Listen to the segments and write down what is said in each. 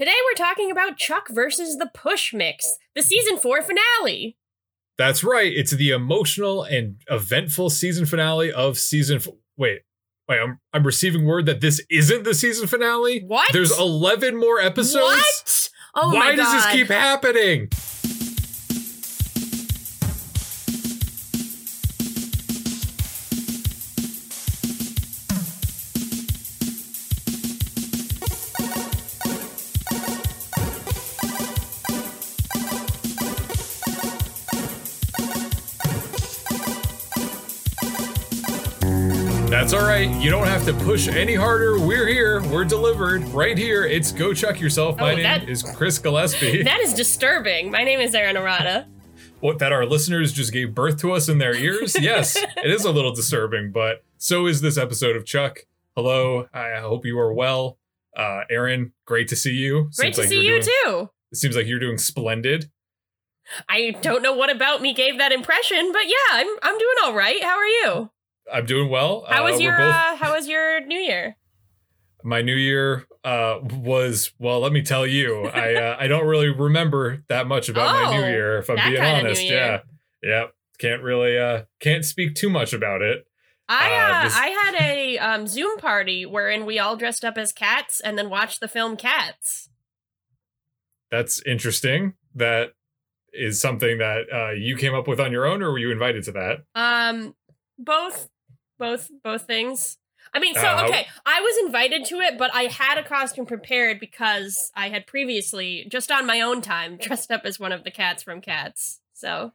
Today we're talking about Chuck versus the Push Mix, the season four finale. That's right. It's the emotional and eventful season finale of season. F- wait, wait. I'm I'm receiving word that this isn't the season finale. What? There's 11 more episodes. What? Oh Why my does this keep happening? Right. You don't have to push any harder. We're here. We're delivered right here. It's Go Chuck Yourself. My Oh, name that- is Chris Gillespie. That is disturbing. My name is Aaron Arata. what that our listeners just gave birth to us in their ears. Yes, it is a little disturbing, but so is this episode of Chuck. Hello, I hope you are well. Uh, Aaron, great to see you. Great Seems to like see you're doing- too. It seems like you're doing splendid. I don't know what about me gave that impression, but yeah, I'm I'm doing all right. How are you? I'm doing well. How Uh, was we're your both- uh, How was your New Year? my New Year uh, was well. Let me tell you, I uh, I don't really remember that much about my New Oh, Year. If I'm being honest, yeah, yep. Can't really uh can't speak too much about it. I Uh, uh, this- I had a um, Zoom party wherein we all dressed up as cats and then watched the film Cats. That's interesting. That is something that uh, you came up with on your own, or were you invited to that? Um, both, both, both things. I mean, so Uh, okay, I was invited to it, but I had a costume prepared because I had previously, just on my own time, dressed up as one of the cats from Cats. So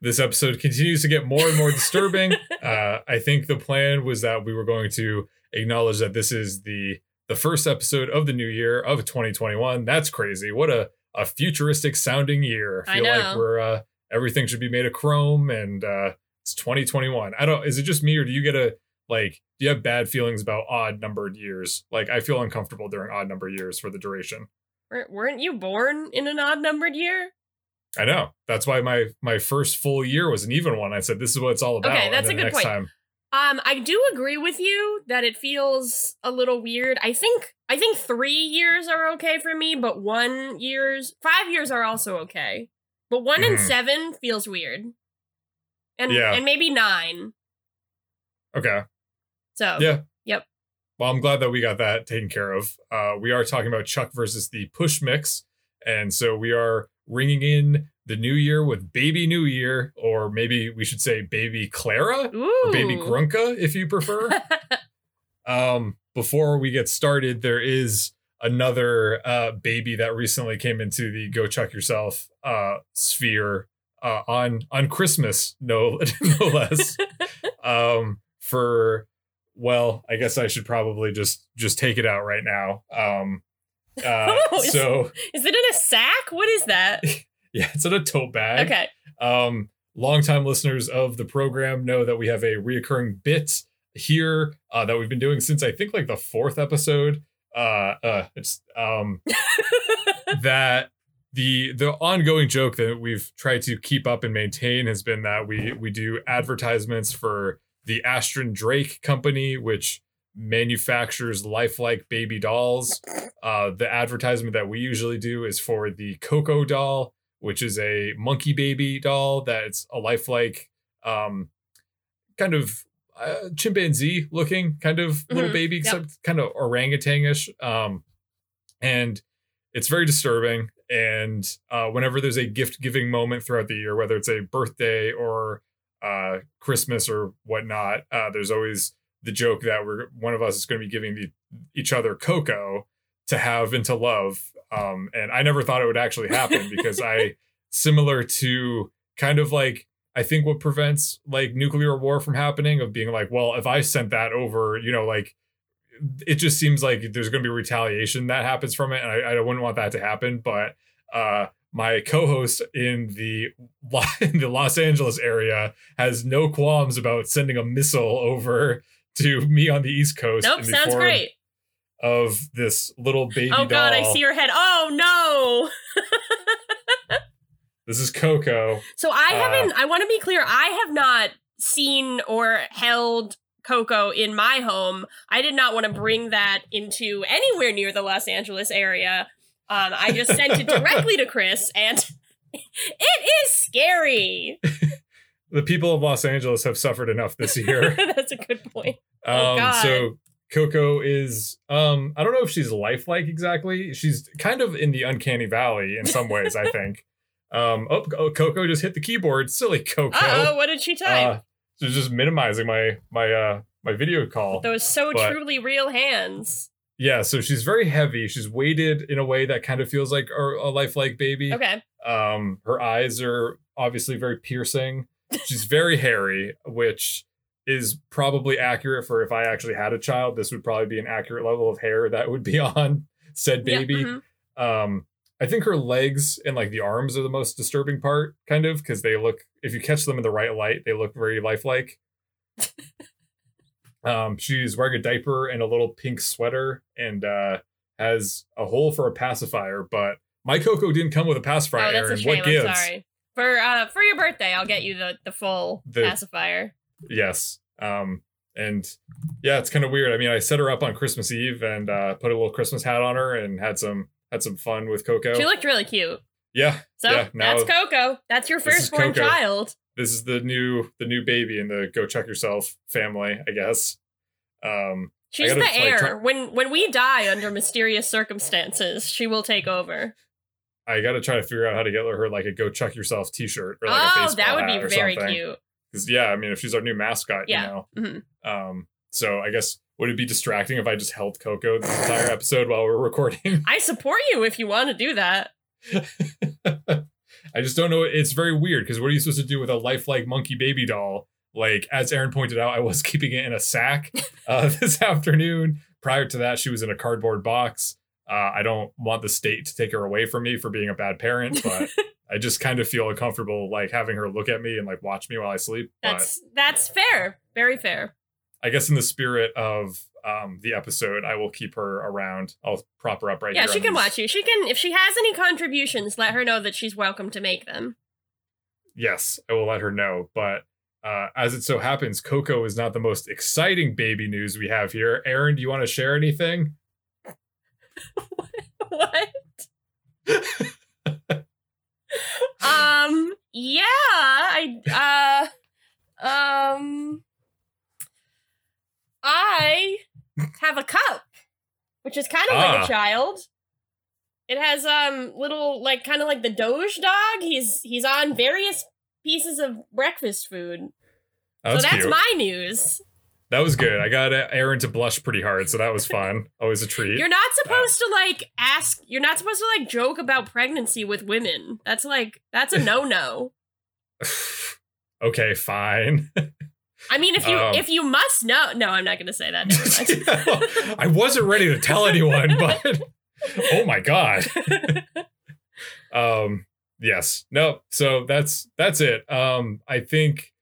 This episode continues to get more and more disturbing. uh, I think the plan was that we were going to acknowledge that this is the the first episode of the new year of 2021. That's crazy. What a a futuristic sounding year. I feel like know. we're uh, everything should be made of chrome and uh, it's 2021. I don't. Is it just me or do you get a like? Do you have bad feelings about odd numbered years? Like I feel uncomfortable during odd number years for the duration. weren't you born in an odd numbered year? I know. That's why my my first full year was an even one. I said this is what it's all about. Okay, that's a good point. Time, Um, I do agree with you that it feels a little weird. I think I think three years are okay for me, but one years, five years are also okay. But one and Mhm. seven feels weird, and Yeah. and maybe nine. okay. So Yeah. Yep. Well, I'm glad that we got that taken care of. Uh, we are talking about Chuck versus the Push Mix, and so we are ringing in the new year with Baby New Year, or maybe we should say Baby Clara ooh, or Baby Grunka, if you prefer. um, before we get started, there is another uh, baby that recently came into the Go Chuck Yourself uh, sphere uh, on on Christmas, no no less. um, for well, I guess I should probably just just take it out right now. Um, uh, Oh, is- so Is it in a sack? What is that? yeah, it's in a tote bag. Okay. Um, longtime listeners of the program know that we have a reoccurring bit here uh, that we've been doing since I think like the fourth episode. Uh, uh, it's um that the the ongoing joke that we've tried to keep up and maintain has been that we we do advertisements for the Ashton Drake company, which manufactures lifelike baby dolls. Uh, the advertisement that we usually do is for the Coco doll, which is a monkey baby doll that's a lifelike, um, kind of uh, chimpanzee looking kind of little Mhm, baby, yep. except kind of orangutan-ish. Um, and it's very disturbing. And uh, whenever there's a gift giving moment throughout the year, whether it's a birthday or uh, Christmas or whatnot, uh, there's always the joke that we're one of us is going to be giving the, each other cocoa to have and to love. Um, and I never thought it would actually happen because I, similar to kind of like, I think what prevents like nuclear war from happening of being like, well, if I sent that over, you know, like it just seems like there's going to be retaliation that happens from it. And I, I wouldn't want that to happen. But uh, my co-host in the in the Los Angeles area has no qualms about sending a missile over to me on the East Coast. Nope. Sounds great. Of this little baby Oh doll. God, I see your head. Oh no. This is Coco. So I Uh, haven't. I want to be clear. I have not seen or held Coco in my home. I did not want to bring that into anywhere near the Los Angeles area. Um, I just sent it directly to Chris, and it is scary. the people of Los Angeles have suffered enough this year. That's a good point. Oh, um, God. so Coco is um I don't know if she's lifelike exactly. She's kind of in the uncanny valley in some ways, I think. Um oh, oh Coco just hit the keyboard. Silly Coco. Oh, what did she type? Uh, so just minimizing my my uh my video call. Those so but- truly real hands. Yeah, so she's very heavy. She's weighted in a way that kind of feels like a, a lifelike baby. Okay. Um, her eyes are obviously very piercing. She's very hairy, which is probably accurate for if I actually had a child. This would probably be an accurate level of hair that would be on said Yeah, baby. mhm. Um, I think her legs and like the arms are the most disturbing part, kind of, because they look. If you catch them in the right light, they look very lifelike. um, she's wearing a diaper and a little pink sweater, and uh, has a hole for a pacifier. But my Coco didn't come with a pacifier. Oh, that's a shame. What I'm sorry. For uh for your birthday, I'll get you the the full The- pacifier. Yes. Um, and yeah, it's kind of weird. I mean, I set her up on Christmas Eve and uh, put a little Christmas hat on her and had some had some fun with Coco. She looked really cute. yeah, So yeah. That's Coco. That's your firstborn child. this is the new the new baby in the Go Chuck Yourself family, I guess. Um, She's gotta, the like, heir. try- when when we die under mysterious circumstances, she will take over. I got to try to figure out how to get her like a Go Chuck Yourself T-shirt or like a oh, baseball that would be very something. cute. Because yeah, I mean, if she's our new mascot, Yeah. you know. Mhm. Um, so I guess would it be distracting if I just held Coco this entire episode while we're recording? I support you if you want to do that. I just don't know. It's very weird because what are you supposed to do with a lifelike monkey baby doll? Like, as Aaron pointed out, I was keeping it in a sack uh, this afternoon. Prior to that, she was in a cardboard box. Uh, I don't want the state to take her away from me for being a bad parent, but I just kind of feel uncomfortable like having her look at me and like watch me while I sleep. But That's that's fair. Very fair. I guess in the spirit of um, the episode, I will keep her around. I'll prop her up right here. yeah, she can these- watch you. She can if she has any contributions, let her know that she's welcome to make them. yes, I will let her know. But uh, as it so happens, Coco is not the most exciting baby news we have here. Aaron, do you want to share anything? what? um yeah, I uh um I have a cup, which is kind of like Ah. a child. It has um little like kind of like the Doge dog. He's he's on various pieces of breakfast food. That so that's cute. my news. that was good. I got Aaron to blush pretty hard, so that was fun. Always a treat. You're not supposed to like ask. You're not supposed to like joke about pregnancy with women. That's like that's a no no. okay, fine. I mean, if you Um. if you must know, no, I'm not going to say that. I wasn't ready to tell anyone, but oh my god. um yes no so that's that's it um i think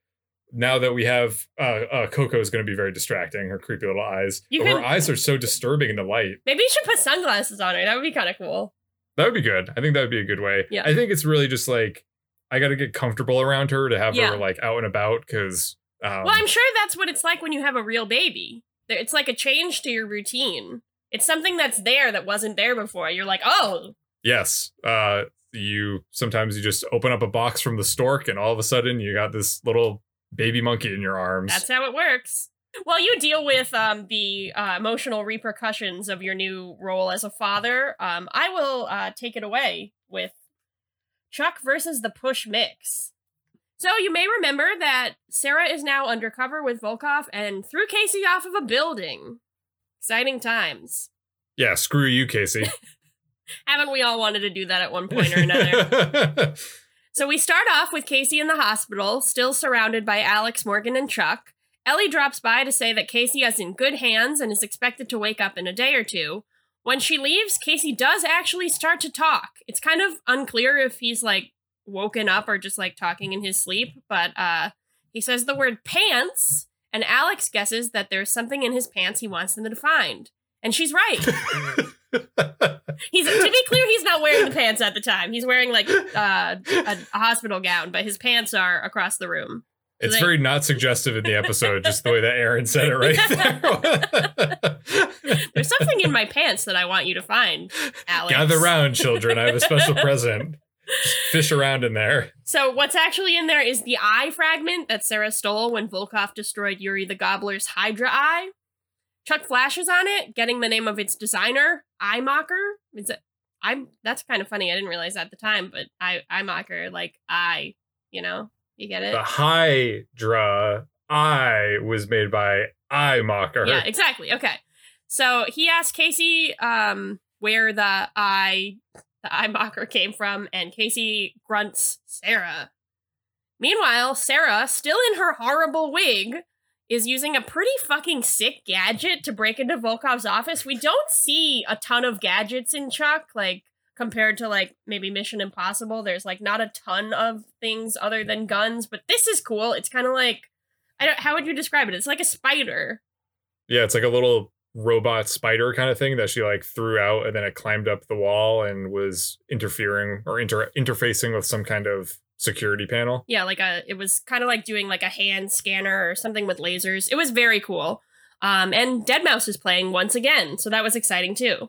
now that we have uh, uh coco is going to be very distracting her creepy little eyes But her eyes are so disturbing in the light Maybe you should put sunglasses on her. That would be kind of cool. that would be good i think that would be a good way Yeah. i think it's really just like i got to get comfortable around her to have Yeah. her like out and about because um, well, I'm sure that's what it's like when you have a real baby. It's like a change to your routine. It's something that's there that wasn't there before. You're like, oh, yes uh you sometimes you just open up a box from the stork and all of a sudden you got this little baby monkey in your arms that's how it works. While you deal with um, the uh, emotional repercussions of your new role as a father, um, I will uh, take it away with Chuck versus the Push Mix. So you may remember that Sarah is now undercover with Volkov and threw Casey off of a building. Exciting times. yeah screw you casey Haven't we all wanted to do that at one point or another? So we start off with Casey in the hospital, still surrounded by Alex, Morgan, and Chuck. Ellie drops by to say that Casey is in good hands and is expected to wake up in a day or two. When she leaves, Casey does actually start to talk. It's kind of unclear if he's like woken up or just like talking in his sleep, but uh he says the word pants, and Alex guesses that there's something in his pants he wants them to find. And she's right. He's to be clear, he's not wearing the pants at the time. He's wearing like uh, a, a hospital gown, but his pants are across the room. It's very not suggestive in the episode, just the way that Aaron said it right there. There's something in my pants that I want you to find, Alex. Gather round, children. I have a special present. Just fish around in there. So what's actually in there is the eye fragment that Sarah stole when Volkov destroyed Yuri the Gobbler's Hydra eye. Chuck flashes on it, getting the name of its designer, Eye Mocker. I'm. That's kind of funny. I didn't realize at the time, but I Eye Mocker, like I, you know, you get it. The Hydra eye was made by Eye Mocker. Yeah, exactly. Okay. So he asked Casey um where the eye the mocker came from, and Casey grunts Sarah. Meanwhile, Sarah, still in her horrible wig, is using a pretty fucking sick gadget to break into Volkov's office. We don't see a ton of gadgets in Chuck, like compared to like maybe Mission Impossible. There's like not a ton of things other than guns, but this is cool. It's kind of like I don't how would you describe it? It's like a spider. Yeah, it's like a little robot spider kind of thing that she like threw out and then it climbed up the wall and was interfering or inter- interfacing with some kind of security panel. Yeah, like a it was kind of like doing like a hand scanner or something with lasers. It was very cool. Um, and deadmau5 is playing once again, so that was exciting too.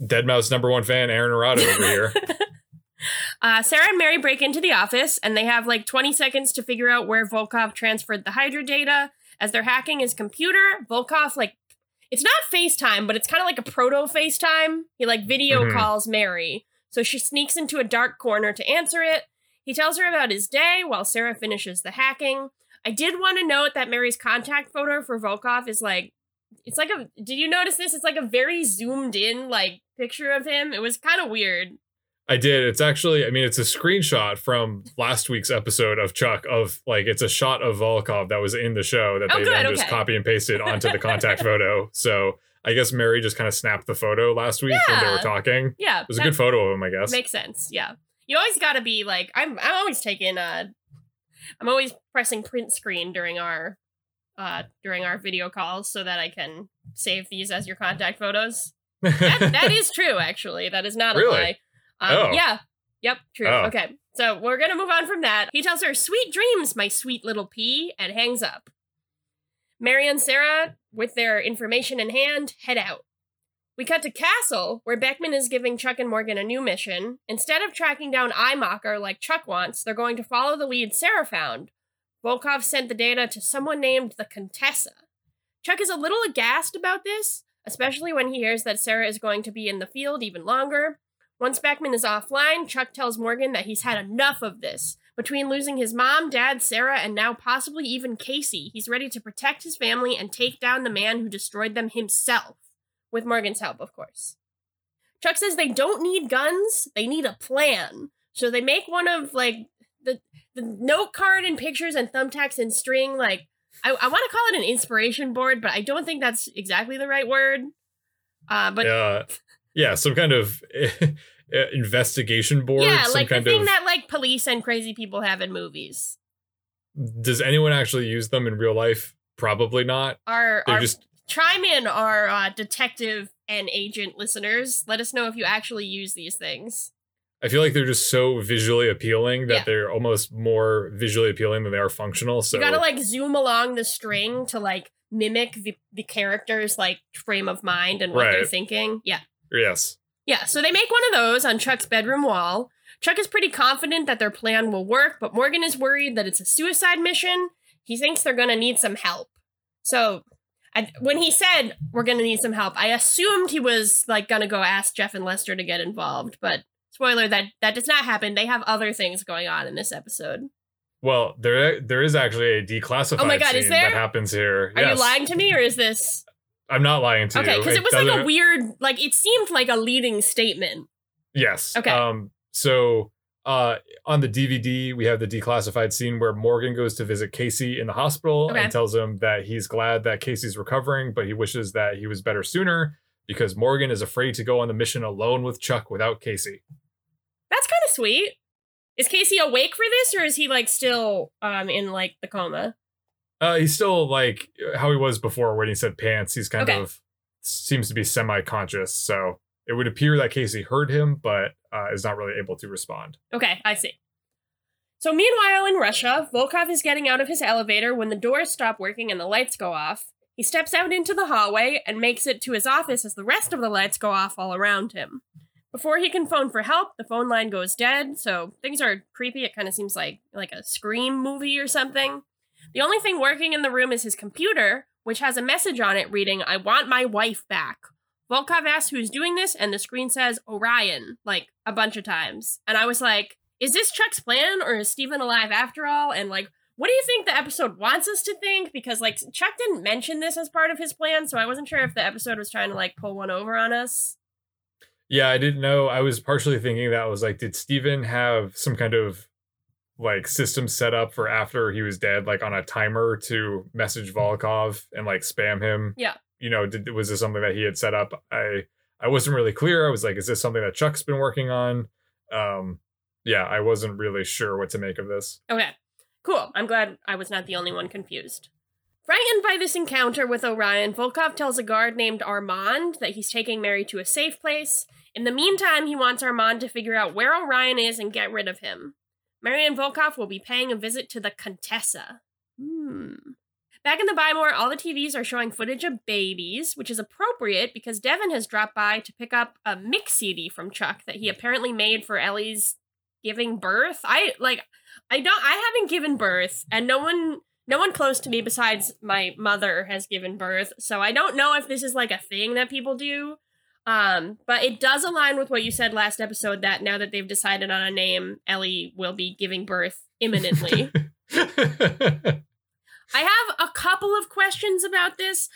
deadmau5 number one fan Aaron Arado over here. Uh, Sarah and Mary break into the office, and they have like 20 seconds to figure out where Volkov transferred the Hydra data. As they're hacking his computer, Volkov like it's not FaceTime, but it's kind of like a proto FaceTime. He like video Mhm. calls Mary, so she sneaks into a dark corner to answer it. He tells her about his day while Sarah finishes the hacking. I did want to note that Mary's contact photo for Volkov is like it's like a did you notice this? It's like a very zoomed in like picture of him. It was kind of weird. I did. It's actually, I mean, it's a screenshot from last week's episode of Chuck of like it's a shot of Volkov that was in the show that Oh, they good, then just okay. copy and pasted onto the contact photo. So I guess Mary just kind of snapped the photo last week when they were talking. Yeah, It was a good photo of him, I guess. makes sense. Yeah, you always got to be like I'm. I'm always taking uh, I'm always pressing print screen during our uh during our video calls so that I can save these as your contact photos. That, that is true, actually. That is not a lie. Um, Oh. Yeah. Yep. True. Oh. Okay. So we're gonna move on from that. He tells her, "Sweet dreams, my sweet little pea," and hangs up. Mary and Sarah, with their information in hand, head out. We cut to Castle, where Beckman is giving Chuck and Morgan a new mission. Instead of tracking down Eyemocker like Chuck wants, they're going to follow the lead Sarah found. Volkov sent the data to someone named the Contessa. Chuck is a little aghast about this, especially when he hears that Sarah is going to be in the field even longer. Once Beckman is offline, Chuck tells Morgan that he's had enough of this. Between losing his mom, dad, Sarah, and now possibly even Casey, he's ready to protect his family and take down the man who destroyed them himself. With Morgan's help, of course. Chuck says they don't need guns, they need a plan. So they make one of like the the note card and pictures and thumbtacks and string like I, I want to call it an inspiration board, but I don't think that's exactly the right word. Uh, but yeah, yeah, some kind of investigation board. yeah, some like the thing of. that like police and crazy people have in movies. does anyone actually use them in real life? Probably not. Our They're our just chime in, our uh, detective and agent listeners. Let us know if you actually use these things. I feel like they're just so visually appealing that Yeah. they're almost more visually appealing than they are functional. So you gotta like zoom along the string to like mimic the the character's like frame of mind and what they're thinking. Yeah. Yes, Yeah, so they make one of those on Chuck's bedroom wall. Chuck is pretty confident that their plan will work, but Morgan is worried that it's a suicide mission. He thinks they're going to need some help. So, I, when he said we're going to need some help, I assumed he was like going to go ask Jeff and Lester to get involved, but spoiler that that does not happen. They have other things going on in this episode. Well, there there is actually a declassified Oh my God, is there? that happens here. Are yes. you lying to me or is this I'm not lying to Okay, you. Okay, because it was like a weird like it seemed like a leading statement. Yes. Okay. Um. So, uh, on the DVD, we have the declassified scene where Morgan goes to visit Casey in the hospital Okay. and tells him that he's glad that Casey's recovering, but he wishes that he was better sooner because Morgan is afraid to go on the mission alone with Chuck without Casey. That's kind of sweet. Is Casey awake for this, or is he like still um in like the coma? Uh, he's still like how he was before when he said pants. He's kind Okay. of seems to be semi-conscious, so it would appear that Casey heard him, but uh, is not really able to respond. Okay, I see. So, meanwhile, in Russia, Volkov is getting out of his elevator when the doors stop working and the lights go off. He steps out into the hallway and makes it to his office as the rest of the lights go off all around him. Before he can phone for help, the phone line goes dead, so things are creepy. It kind of seems like like a scream movie or something. The only thing working in the room is his computer, which has a message on it reading, I want my wife back. Volkov asks who's doing this, and the screen says Orion, like a bunch of times. And I was like, is this Chuck's plan or is Steven alive after all? And like, what do you think the episode wants us to think? Because like Chuck didn't mention this as part of his plan, so I wasn't sure if the episode was trying to like pull one over on us. Yeah, I didn't know. I was partially thinking that was like, did Steven have some kind of like system set up for after he was dead, like on a timer to message Volkov and like spam him? Yeah. You know, did was this something that he had set up? I I wasn't really clear. I was like, is this something that Chuck's been working on? Um, yeah, I wasn't really sure what to make of this. Okay, cool. I'm glad I was not the only one confused. Frightened by this encounter with Orion, Volkov tells a guard named Armand that he's taking Mary to a safe place. In the meantime, he wants Armand to figure out where Orion is and get rid of him. Mary and Volkov will be paying a visit to the Contessa. Hmm. Back in the Buy More, all the TVs are showing footage of babies, which is appropriate because Devin has dropped by to pick up a mix CD from Chuck that he apparently made for Ellie's giving birth. I like I don't I haven't given birth and no one no one close to me besides my mother has given birth. So I don't know if this is like a thing that people do. Um, but it does align with what you said last episode that now that they've decided on a name, Ellie will be giving birth imminently. I have a couple of questions about this.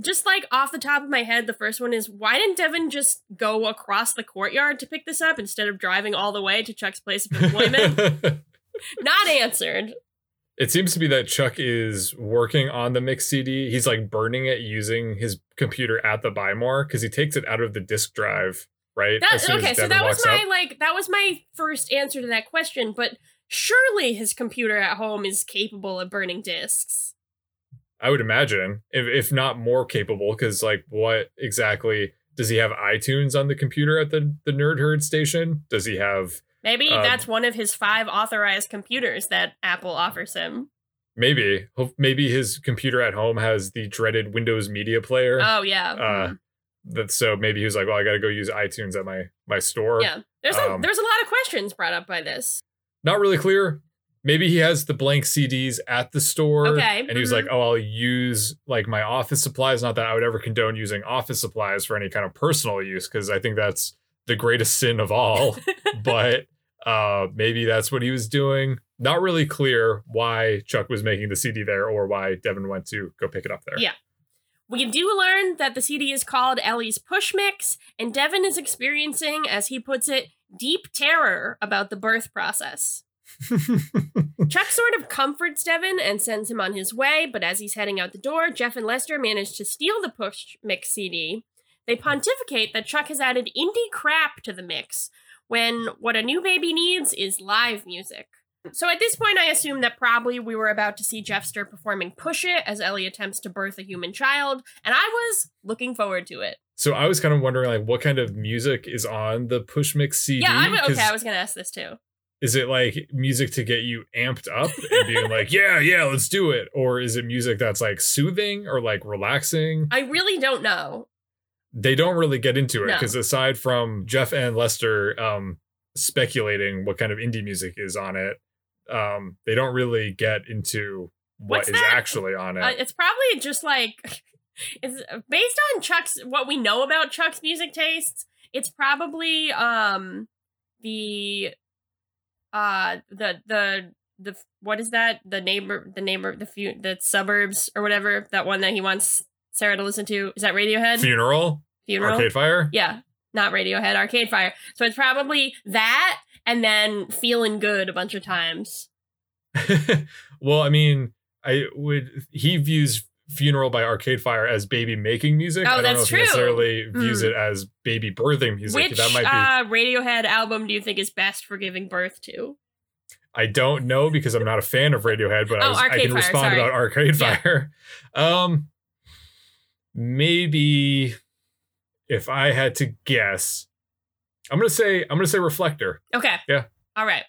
Just like off the top of my head, the first one is why didn't Devin just go across the courtyard to pick this up instead of driving all the way to Chuck's place of employment? Not answered. It seems to be that Chuck is working on the mix CD. He's like burning it using his computer at the Buy More because he takes it out of the disk drive, right? That, okay, so that was my up. like that was my first answer to that question, but surely his computer at home is capable of burning disks. I would imagine, if if not more capable, because like what exactly does he have iTunes on the computer at the the Nerd Herd station? Does he have Maybe um, that's one of his five authorized computers that Apple offers him. Maybe, maybe his computer at home has the dreaded Windows Media Player. Oh yeah. Uh, mm-hmm. That so maybe he was like, well, I got to go use iTunes at my my store. Yeah, there's a, um, there's a lot of questions brought up by this. Not really clear. Maybe he has the blank CDs at the store. Okay. And mm-hmm. he was like, oh, I'll use like my office supplies. Not that I would ever condone using office supplies for any kind of personal use, because I think that's the greatest sin of all. but uh, maybe that's what he was doing. Not really clear why Chuck was making the CD there or why Devin went to go pick it up there. Yeah. We do learn that the CD is called Ellie's Push Mix, and Devin is experiencing, as he puts it, deep terror about the birth process. Chuck sort of comforts Devin and sends him on his way, but as he's heading out the door, Jeff and Lester manage to steal the Push Mix CD. They pontificate that Chuck has added indie crap to the mix, when what a new baby needs is live music. So at this point, I assume that probably we were about to see Jeffster performing Push It as Ellie attempts to birth a human child, and I was looking forward to it. So I was kind of wondering, like, what kind of music is on the Push Mix CD? Yeah, I'm, okay, I was going to ask this too. Is it like music to get you amped up and being like, yeah, yeah, let's do it? Or is it music that's like soothing or like relaxing? I really don't know they don't really get into it because no. aside from Jeff and Lester um, speculating what kind of indie music is on it, um, they don't really get into what What's is that? actually on it. Uh, it's probably just like it's based on Chuck's what we know about Chuck's music tastes. It's probably um the uh the the the what is that the neighbor the neighbor the few the suburbs or whatever that one that he wants Sarah to listen to. Is that Radiohead? Funeral. Funeral. Arcade Fire. Yeah, not Radiohead. Arcade Fire. So it's probably that, and then feeling good a bunch of times. well, I mean, I would. He views Funeral by Arcade Fire as baby making music. Oh, I don't that's know if true. He necessarily views mm. it as baby birthing music. Which that might be. Uh, Radiohead album do you think is best for giving birth to? I don't know because I'm not a fan of Radiohead, but oh, I, was, I can Fire, respond sorry. about Arcade yeah. Fire. Um, maybe if I had to guess, I'm gonna say I'm gonna say Reflektor. Okay. Yeah. All right.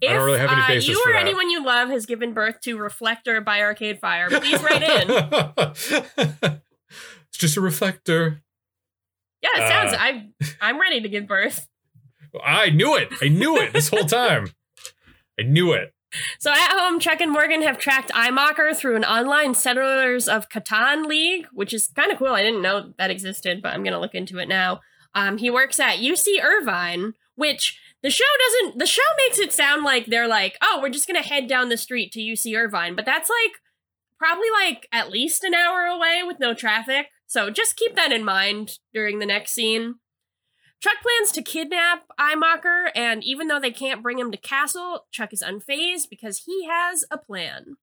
If I don't really have any uh, basis you for or anyone you love has given birth to Reflektor by Arcade Fire, please write in. it's just a reflector. Yeah, it sounds. Uh. I I'm ready to give birth. I knew it. I knew it this whole time. I knew it. So at home, Chuck and Morgan have tracked iMocker through an online Settlers of Catan league, which is kind of cool. I didn't know that existed, but I'm gonna look into it now. Um, he works at UC Irvine, which the show doesn't. The show makes it sound like they're like, oh, we're just gonna head down the street to UC Irvine, but that's like probably like at least an hour away with no traffic. So just keep that in mind during the next scene. Chuck plans to kidnap iMocker, and even though they can't bring him to Castle, Chuck is unfazed because he has a plan.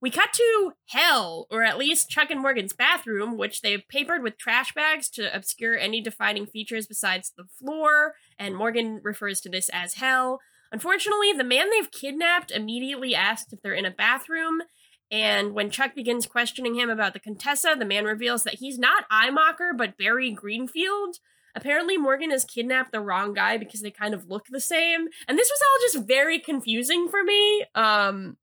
We cut to hell, or at least Chuck and Morgan's bathroom, which they've papered with trash bags to obscure any defining features besides the floor, and Morgan refers to this as hell. Unfortunately, the man they've kidnapped immediately asks if they're in a bathroom, and when Chuck begins questioning him about the Contessa, the man reveals that he's not iMocker, but Barry Greenfield. Apparently, Morgan has kidnapped the wrong guy because they kind of look the same, and this was all just very confusing for me. Um,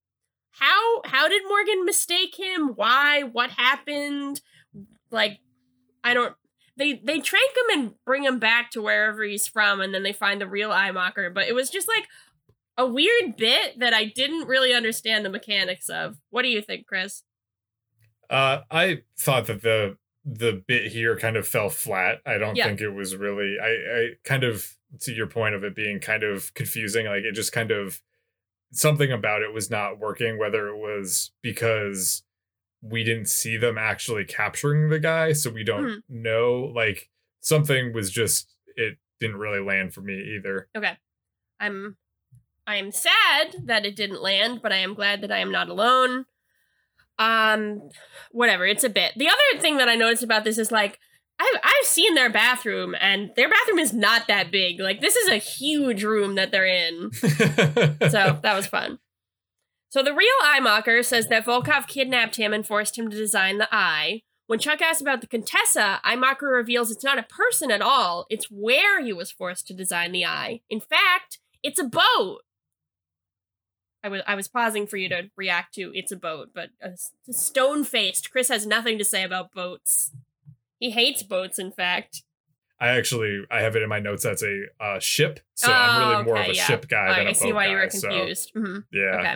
how how did Morgan mistake him? Why? What happened? Like, I don't. They they trank him and bring him back to wherever he's from, and then they find the real iMocker. But it was just like a weird bit that I didn't really understand the mechanics of. What do you think, Chris? Uh, I thought that the the bit here kind of fell flat. I don't Yeah. think it was really. I, I kind of to your point of it being kind of confusing. Like it just kind of something about it was not working. Whether it was because we didn't see them actually capturing the guy, so we don't Mhm. know. Like something was just it didn't really land for me either. Okay. I'm I'm sad that it didn't land, but I am glad that I am not alone. Um whatever, it's a bit. The other thing that I noticed about this is like I've I've seen their bathroom and their bathroom is not that big. Like this is a huge room that they're in. So that was fun. So the real iMocker says that Volkov kidnapped him and forced him to design the eye. When Chuck asks about the Contessa, iMocker reveals it's not a person at all, it's where he was forced to design the eye. In fact, it's a boat. I was I was pausing for you to react to it's a boat, but uh, stone faced. Chris has nothing to say about boats. He hates boats, in fact. I actually I have it in my notes as a uh, ship, so I'm really Oh, more of a yeah. ship guy Alright, than a I see boat why you were so, confused. Mhm. yeah. Okay.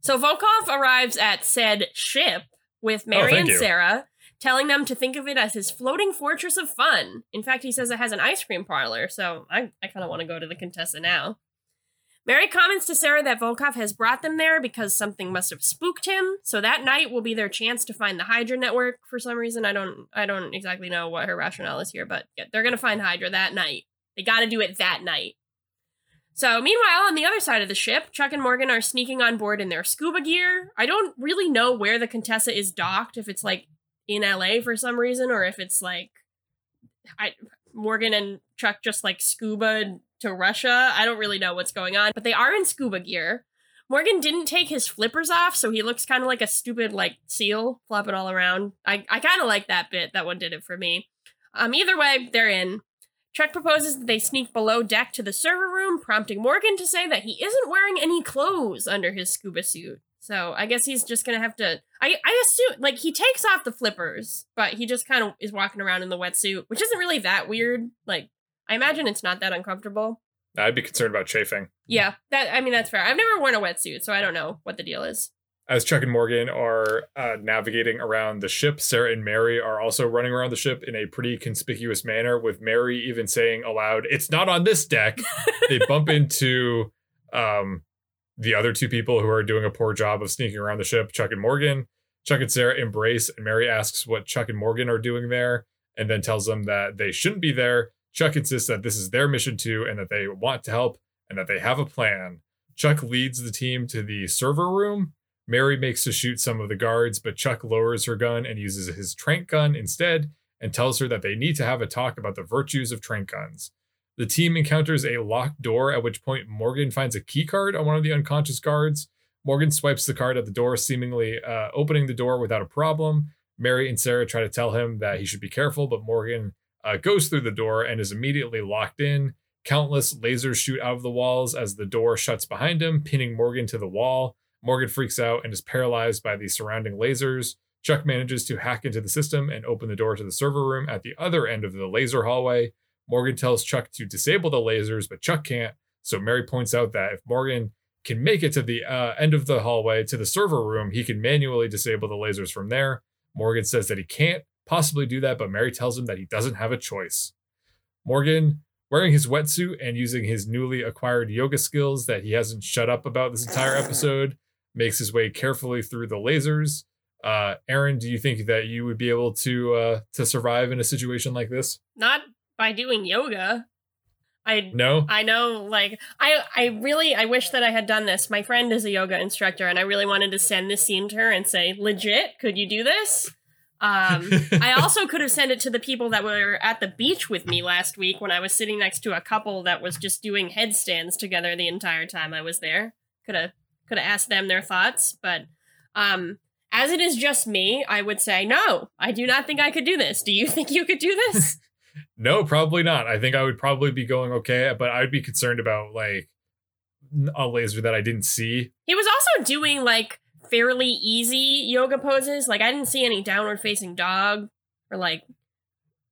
So Volkov arrives at said ship with Mary Oh, and. Sarah, telling them to think of it as his floating fortress of fun. In fact, he says it has an ice cream parlor, so I, I kind of want to go to the Contessa now. Mary comments to Sarah that Volkov has brought them there because something must have spooked him. So that night will be their chance to find the Hydra network. For some reason, I don't I don't exactly know what her rationale is here, but yeah, they're gonna find Hydra that night. They got to do it that night. So, meanwhile, on the other side of the ship, Chuck and Morgan are sneaking on board in their scuba gear. I don't really know where the Contessa is docked, if it's like in LA for some reason, or if it's like I Morgan and Chuck just like scuba to Russia. I don't really know what's going on, but they are in scuba gear. Morgan didn't take his flippers off, so he looks kind of like a stupid like seal flopping all around. I, I kind of like that bit. That one did it for me. Um, either way, they're in. Chuck proposes that they sneak below deck to the server room, prompting Morgan to say that he isn't wearing any clothes under his scuba suit. So I guess he's just gonna have to. I I assume like he takes off the flippers, but he just kind of is walking around in the wetsuit, which isn't really that weird. Like I imagine it's not that uncomfortable. I'd be concerned about chafing. Yeah, that I mean that's fair. I've never worn a wetsuit, so I don't know what the deal is. As Chuck and Morgan are uh, navigating around the ship, Sarah and Mary are also running around the ship in a pretty conspicuous manner, with Mary even saying aloud, It's not on this deck. they bump into um, the other two people who are doing a poor job of sneaking around the ship, Chuck and Morgan. Chuck and Sarah embrace, and Mary asks what Chuck and Morgan are doing there, and then tells them that they shouldn't be there. Chuck insists that this is their mission too, and that they want to help, and that they have a plan. Chuck leads the team to the server room. Mary makes to shoot some of the guards, but Chuck lowers her gun and uses his trank gun instead and tells her that they need to have a talk about the virtues of trank guns. The team encounters a locked door, at which point Morgan finds a key card on one of the unconscious guards. Morgan swipes the card at the door, seemingly uh, opening the door without a problem. Mary and Sarah try to tell him that he should be careful, but Morgan uh, goes through the door and is immediately locked in. Countless lasers shoot out of the walls as the door shuts behind him, pinning Morgan to the wall. Morgan freaks out and is paralyzed by the surrounding lasers. Chuck manages to hack into the system and open the door to the server room at the other end of the laser hallway. Morgan tells Chuck to disable the lasers, but Chuck can't. So Mary points out that if Morgan can make it to the uh, end of the hallway to the server room, he can manually disable the lasers from there. Morgan says that he can't possibly do that, but Mary tells him that he doesn't have a choice. Morgan, wearing his wetsuit and using his newly acquired yoga skills that he hasn't shut up about this entire episode, makes his way carefully through the lasers. Uh, Aaron, do you think that you would be able to uh, to survive in a situation like this? Not by doing yoga. I No. I know like I I really I wish that I had done this. My friend is a yoga instructor and I really wanted to send this scene to her and say, "Legit, could you do this?" Um I also could have sent it to the people that were at the beach with me last week when I was sitting next to a couple that was just doing headstands together the entire time I was there. Could have could have asked them their thoughts, but um as it is just me, I would say no. I do not think I could do this. Do you think you could do this? No, probably not. I think I would probably be going okay, but I'd be concerned about like a laser that I didn't see. He was also doing like fairly easy yoga poses. Like I didn't see any downward facing dog or like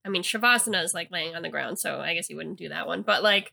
I mean Shavasana is like laying on the ground, so I guess he wouldn't do that one. But like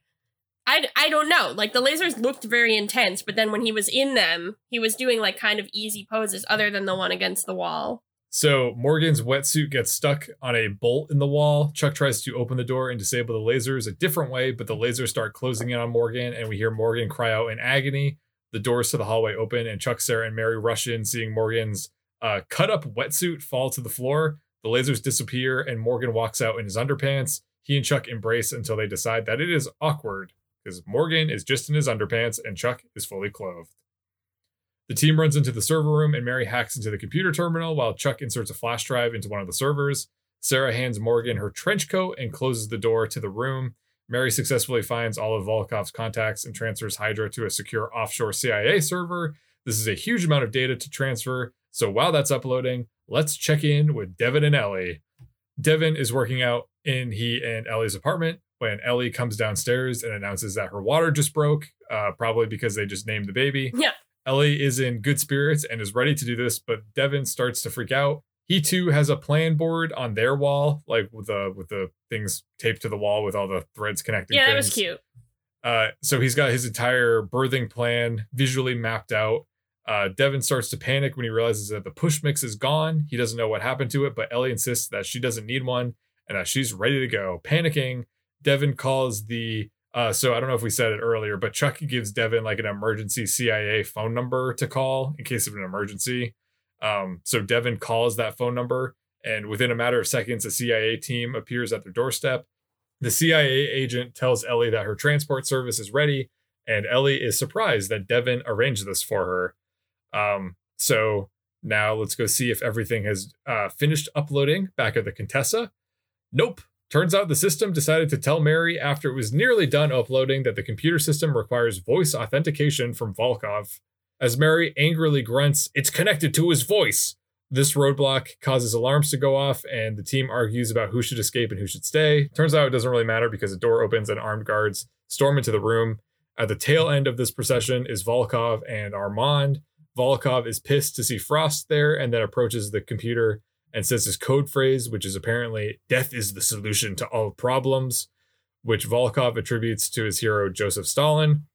I, I don't know. Like the lasers looked very intense, but then when he was in them, he was doing like kind of easy poses other than the one against the wall. So Morgan's wetsuit gets stuck on a bolt in the wall. Chuck tries to open the door and disable the lasers a different way, but the lasers start closing in on Morgan, and we hear Morgan cry out in agony. The doors to the hallway open, and Chuck, Sarah, and Mary rush in, seeing Morgan's uh, cut up wetsuit fall to the floor. The lasers disappear, and Morgan walks out in his underpants. He and Chuck embrace until they decide that it is awkward because Morgan is just in his underpants and Chuck is fully clothed. The team runs into the server room and Mary hacks into the computer terminal while Chuck inserts a flash drive into one of the servers. Sarah hands Morgan her trench coat and closes the door to the room. Mary successfully finds all of Volkov's contacts and transfers Hydra to a secure offshore CIA server. This is a huge amount of data to transfer, so while that's uploading, let's check in with Devin and Ellie. Devin is working out in he and Ellie's apartment when Ellie comes downstairs and announces that her water just broke, uh, probably because they just named the baby. Yeah. Ellie is in good spirits and is ready to do this, but Devin starts to freak out. He too has a plan board on their wall, like with the with the things taped to the wall with all the threads connecting. Yeah, that things. was cute. Uh, so he's got his entire birthing plan visually mapped out. Uh, Devin starts to panic when he realizes that the push mix is gone. He doesn't know what happened to it, but Ellie insists that she doesn't need one and that she's ready to go. Panicking, Devin calls the uh, so I don't know if we said it earlier, but Chuck gives Devin like an emergency CIA phone number to call in case of an emergency. Um, so Devin calls that phone number, and within a matter of seconds, a CIA team appears at their doorstep. The CIA agent tells Ellie that her transport service is ready, and Ellie is surprised that Devin arranged this for her. Um, so now let's go see if everything has uh, finished uploading back at the Contessa. Nope. Turns out the system decided to tell Mary after it was nearly done uploading that the computer system requires voice authentication from Volkov. As Mary angrily grunts, it's connected to his voice. This roadblock causes alarms to go off, and the team argues about who should escape and who should stay. Turns out it doesn't really matter because the door opens and armed guards storm into the room. At the tail end of this procession is Volkov and Armand. Volkov is pissed to see Frost there and then approaches the computer and says his code phrase, which is apparently death is the solution to all problems, which Volkov attributes to his hero Joseph Stalin.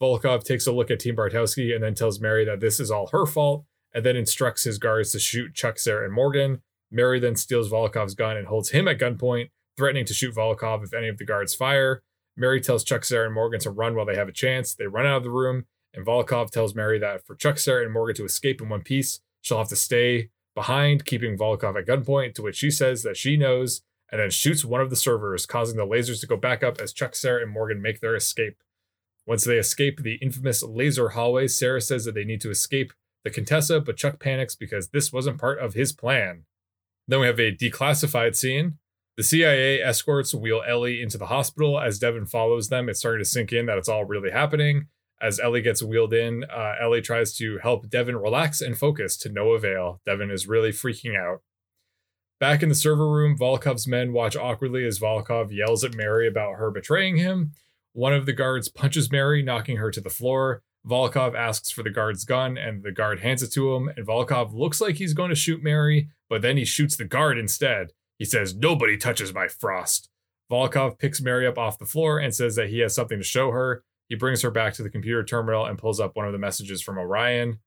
Volkov takes a look at Team Bartowski and then tells Mary that this is all her fault, and then instructs his guards to shoot Chuck, Sarah, and Morgan. Mary then steals Volkov's gun and holds him at gunpoint, threatening to shoot Volkov if any of the guards fire. Mary tells Chuck, Sarah, and Morgan to run while they have a chance. They run out of the room, and Volkov tells Mary that for Chuck, Sarah, and Morgan to escape in one piece, she'll have to stay behind, keeping Volkov at gunpoint, to which she says that she knows, and then shoots one of the servers, causing the lasers to go back up as Chuck, Sarah, and Morgan make their escape. Once they escape the infamous laser hallway, Sarah says that they need to escape the Contessa, but Chuck panics because this wasn't part of his plan. Then we have a declassified scene. The CIA escorts wheel Ellie into the hospital. As Devin follows them, it's starting to sink in that it's all really happening. As Ellie gets wheeled in, uh, Ellie tries to help Devin relax and focus to no avail. Devin is really freaking out. Back in the server room, Volkov's men watch awkwardly as Volkov yells at Mary about her betraying him. One of the guards punches Mary, knocking her to the floor. Volkov asks for the guard's gun, and the guard hands it to him. And Volkov looks like he's going to shoot Mary, but then he shoots the guard instead. He says, Nobody touches my frost. Volkov picks Mary up off the floor and says that he has something to show her. He brings her back to the computer terminal and pulls up one of the messages from Orion.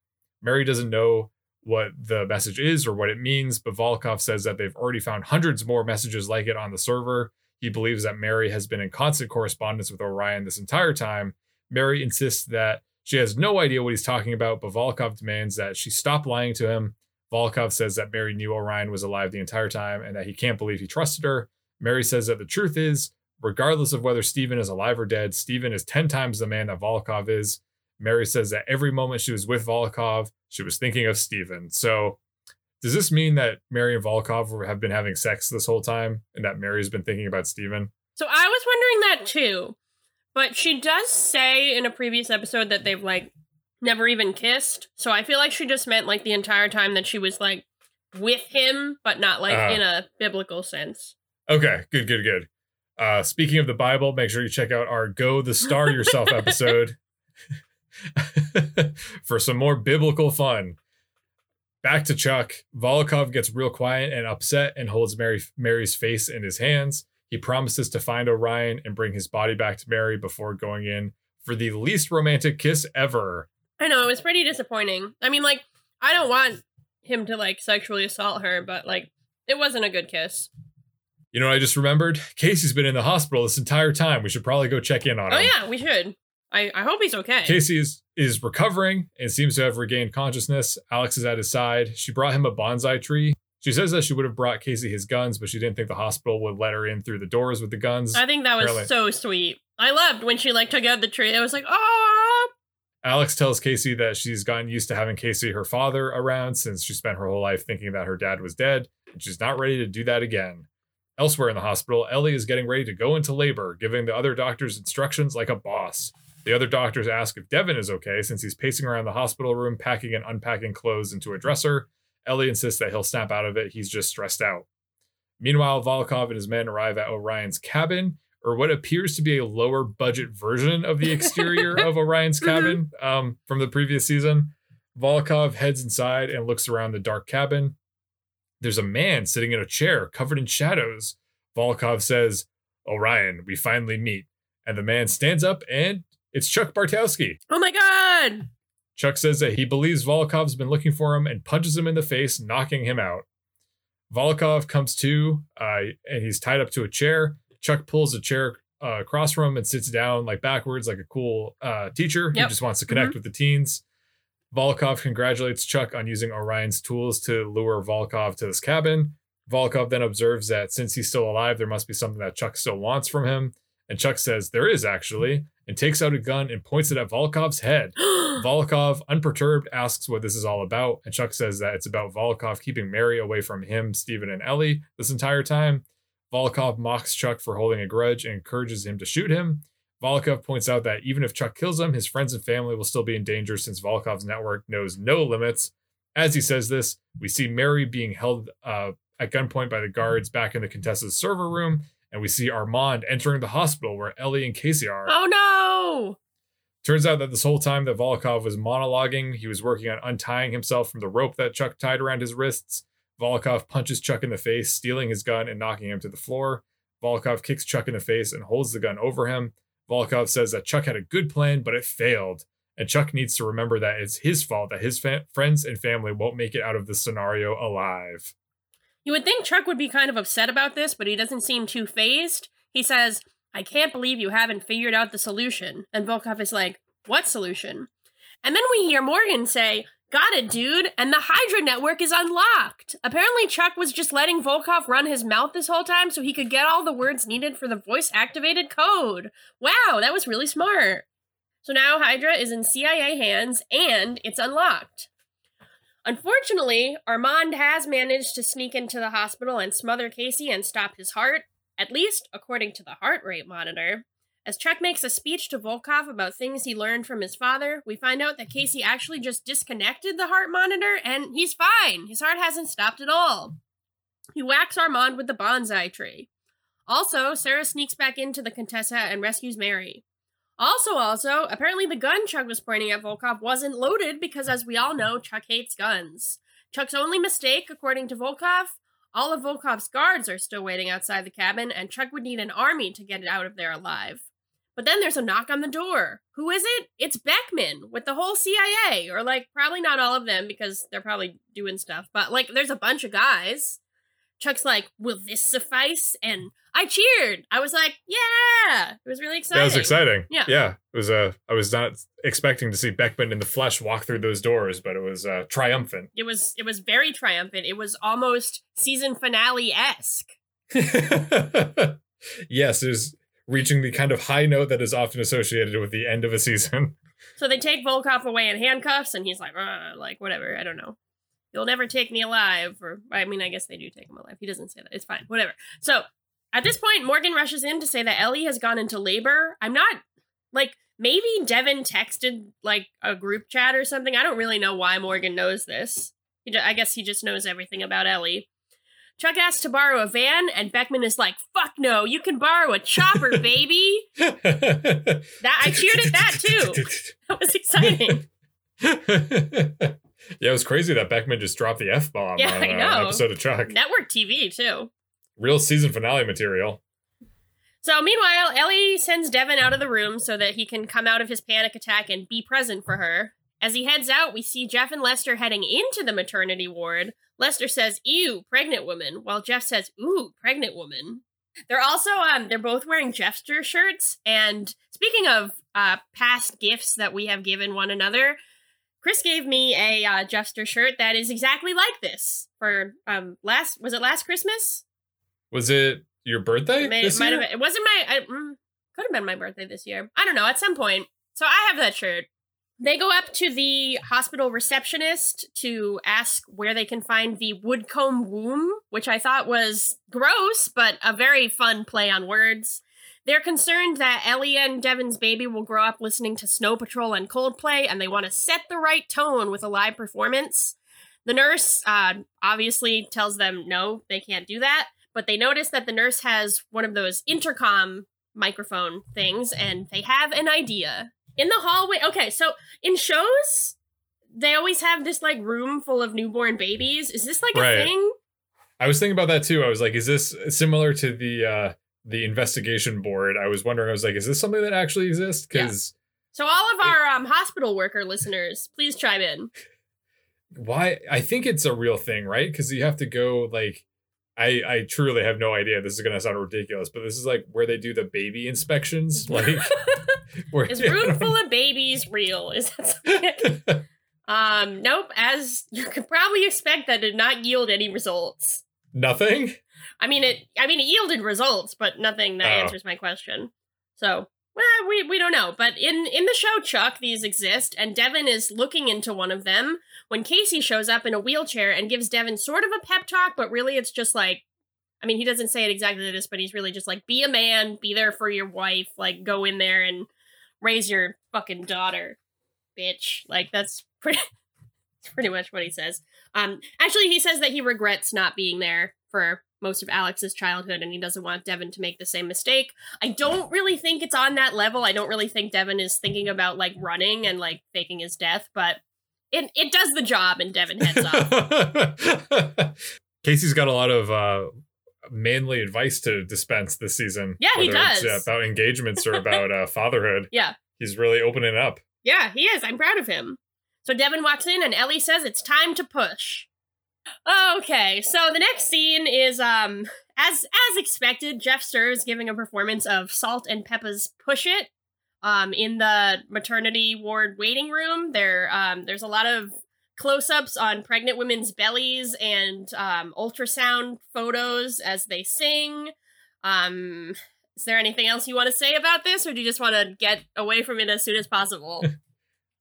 Mary doesn't know what the message is or what it means, but Volkov says that they've already found hundreds more messages like it on the server. He believes that Mary has been in constant correspondence with Orion this entire time. Mary insists that she has no idea what he's talking about, but Volkov demands that she stop lying to him. Volkov says that Mary knew Orion was alive the entire time and that he can't believe he trusted her. Mary says that the truth is, regardless of whether Steven is alive or dead, Steven is 10 times the man that Volkov is. Mary says that every moment she was with Volkov, she was thinking of Steven. So, does this mean that Mary and Volkov have been having sex this whole time and that Mary's been thinking about Steven? So, I was wondering that too. But she does say in a previous episode that they've like never even kissed. So, I feel like she just meant like the entire time that she was like with him, but not like Uh. in a biblical sense. Okay, good, good, good. Uh, speaking of the Bible, make sure you check out our Go the Star Yourself episode for some more biblical fun. Back to Chuck. Volkov gets real quiet and upset and holds Mary, Mary's face in his hands. He promises to find Orion and bring his body back to Mary before going in for the least romantic kiss ever. I know, it was pretty disappointing. I mean, like, I don't want him to like sexually assault her, but like, it wasn't a good kiss. You know what I just remembered? Casey's been in the hospital this entire time. We should probably go check in on Oh, him. Oh, yeah, we should. I, I hope he's okay. Casey is, recovering and seems to have regained consciousness. Alex is at his side. She brought him a bonsai tree. She says that she would have brought Casey his guns, but she didn't think the hospital would let her in through the doors with the guns. I think that was Really? so sweet. I loved when she like took out the tree. I was like, oh, Alex tells Casey that she's gotten used to having Casey, her father, around since she spent her whole life thinking that her dad was dead, and she's not ready to do that again. Elsewhere in the hospital, Ellie is getting ready to go into labor, giving the other doctors instructions like a boss. The other doctors ask if Devin is okay since he's pacing around the hospital room, packing and unpacking clothes into a dresser. Ellie insists that he'll snap out of it, he's just stressed out. Meanwhile, Volkov and his men arrive at Orion's cabin, or what appears to be a lower budget version of the exterior of Orion's cabin um, from the previous season. Volkov heads inside and looks around the dark cabin. There's a man sitting in a chair covered in shadows. Volkov says, Orion, we finally meet. And the man stands up and it's Chuck Bartowski. oh my god. Chuck says that he believes Volkov's been looking for him and punches him in the face, knocking him out. Volkov comes to, uh, and he's tied up to a chair. Chuck pulls a chair uh, across from him and sits down like backwards, like a cool uh, teacher who just wants to connect with the teens. Volkov congratulates Chuck on using Orion's tools to lure Volkov to this cabin. Volkov then observes that since he's still alive, there must be something that Chuck still wants from him. And Chuck says there is actually, and takes out a gun and points it at Volkov's head. Volkov, unperturbed, asks what this is all about, and Chuck says that it's about Volkov keeping Mary away from him, Stephen, and Ellie this entire time. Volkov mocks Chuck for holding a grudge and encourages him to shoot him. Volkov points out that even if Chuck kills him, his friends and family will still be in danger since Volkov's network knows no limits. As he says this, we see Mary being held uh, at gunpoint by the guards back in the Contessa's server room, and we see Armand entering the hospital where Ellie and Casey are. oh no. Turns out that this whole time that Volkov was monologuing, he was working on untying himself from the rope that Chuck tied around his wrists. Volkov punches Chuck in the face, stealing his gun and knocking him to the floor. Volkov kicks Chuck in the face and holds the gun over him. Volkov says that Chuck had a good plan, but it failed. And Chuck needs to remember that it's his fault that his fa- friends and family won't make it out of this scenario alive. You would think Chuck would be kind of upset about this, but he doesn't seem too phased. He says, I can't believe you haven't figured out the solution. And Volkov is like, What solution? And then we hear Morgan say, Got it, dude. And the Hydra network is unlocked. Apparently, Chuck was just letting Volkov run his mouth this whole time so he could get all the words needed for the voice activated code. Wow, that was really smart. So now Hydra is in CIA hands and it's unlocked. Unfortunately, Armand has managed to sneak into the hospital and smother Casey and stop his heart, at least according to the heart rate monitor. As Chuck makes a speech to Volkov about things he learned from his father, we find out that Casey actually just disconnected the heart monitor and he's fine. His heart hasn't stopped at all. He whacks Armand with the bonsai tree. Also, Sarah sneaks back into the Contessa and rescues Mary. Also, also, apparently the gun Chuck was pointing at Volkov wasn't loaded because, as we all know, Chuck hates guns. Chuck's only mistake, according to Volkov, all of Volkov's guards are still waiting outside the cabin, and Chuck would need an army to get it out of there alive. But then there's a knock on the door. Who is it? It's Beckman with the whole CIA, or like probably not all of them because they're probably doing stuff, but like there's a bunch of guys. Chuck's like, "Will this suffice?" And I cheered. I was like, "Yeah!" It was really exciting. That was exciting. Yeah. yeah. It was. Uh, I was not expecting to see Beckman in the flesh walk through those doors, but it was uh, triumphant. It was. It was very triumphant. It was almost season finale esque. yes, it was reaching the kind of high note that is often associated with the end of a season. So they take Volkov away in handcuffs, and he's like, "Uh, like whatever. I don't know. You'll never take me alive. Or I mean, I guess they do take him alive. He doesn't say that. It's fine. Whatever. So at this point, Morgan rushes in to say that Ellie has gone into labor. I'm not like maybe Devin texted like a group chat or something. I don't really know why Morgan knows this. He, I guess he just knows everything about Ellie. Chuck asks to borrow a van, and Beckman is like, "Fuck no, you can borrow a chopper, baby." that I cheered at that, too. That was exciting. Yeah, it was crazy that Beckman just dropped the f bomb Yeah, on uh, an episode of Chuck. Network TV too. Real season finale material. So meanwhile, Ellie sends Devin out of the room so that he can come out of his panic attack and be present for her. As he heads out, we see Jeff and Lester heading into the maternity ward. Lester says, "Ew, pregnant woman," while Jeff says, "Ooh, pregnant woman." They're also um they're both wearing Jeffster shirts. And speaking of uh past gifts that we have given one another, Chris gave me a uh, Jeffster shirt that is exactly like this for um last was it last Christmas? Was it your birthday? It, may, it might have been. It wasn't my. I, mm, could have been my birthday this year. I don't know. At some point. So I have that shirt. They go up to the hospital receptionist to ask where they can find the Woodcomb womb, which I thought was gross, but a very fun play on words. They're concerned that Ellie and Devin's baby will grow up listening to Snow Patrol and Coldplay, and they want to set the right tone with a live performance. The nurse uh, obviously tells them no, they can't do that, but they notice that the nurse has one of those intercom microphone things, and they have an idea. In the hallway, okay, so in shows, they always have this like room full of newborn babies. Is this like Right. a thing? I was thinking about that too. I was like, is this similar to the uh the investigation board? I was wondering, I was like, is this something that actually exists? Because So all of our um, hospital worker listeners, please chime in. why I think it's a real thing, right? Because you have to go like I I truly have no idea. This is gonna sound ridiculous, but this is like where they do the baby inspections. Like where Is room full of babies real? Is that something? um, nope. As you could probably expect, that did not yield any results. Nothing? I mean, it. I mean, it yielded results, but nothing that Oh. answers my question. So, well, we we don't know. But in in the show, Chuck, these exist, and Devin is looking into one of them when Casey shows up in a wheelchair and gives Devin sort of a pep talk, but really it's just like. I mean, he doesn't say it exactly this, but he's really just like, be a man, be there for your wife, like, go in there and raise your fucking daughter, bitch. Like, that's pretty, pretty much what he says. Um, actually, he says that he regrets not being there for most of Alex's childhood, and he doesn't want Devin to make the same mistake. I don't really think it's on that level. I don't really think Devin is thinking about like running and like faking his death, but it it does the job, and Devin heads off. Casey's got a lot of uh manly advice to dispense this season. Yeah, he whether it's, does. uh, about engagements or about uh, fatherhood. Yeah. He's really opening up. Yeah, he is. I'm proud of him. So Devin walks in, and Ellie says it's time to push. Okay, so the next scene is um as as expected, Jeffster is giving a performance of Salt-N-Pepa's Push It. Um, in the maternity ward waiting room, there um there's a lot of close-ups on pregnant women's bellies and um, ultrasound photos as they sing. Um, is there anything else you want to say about this, or do you just want to get away from it as soon as possible?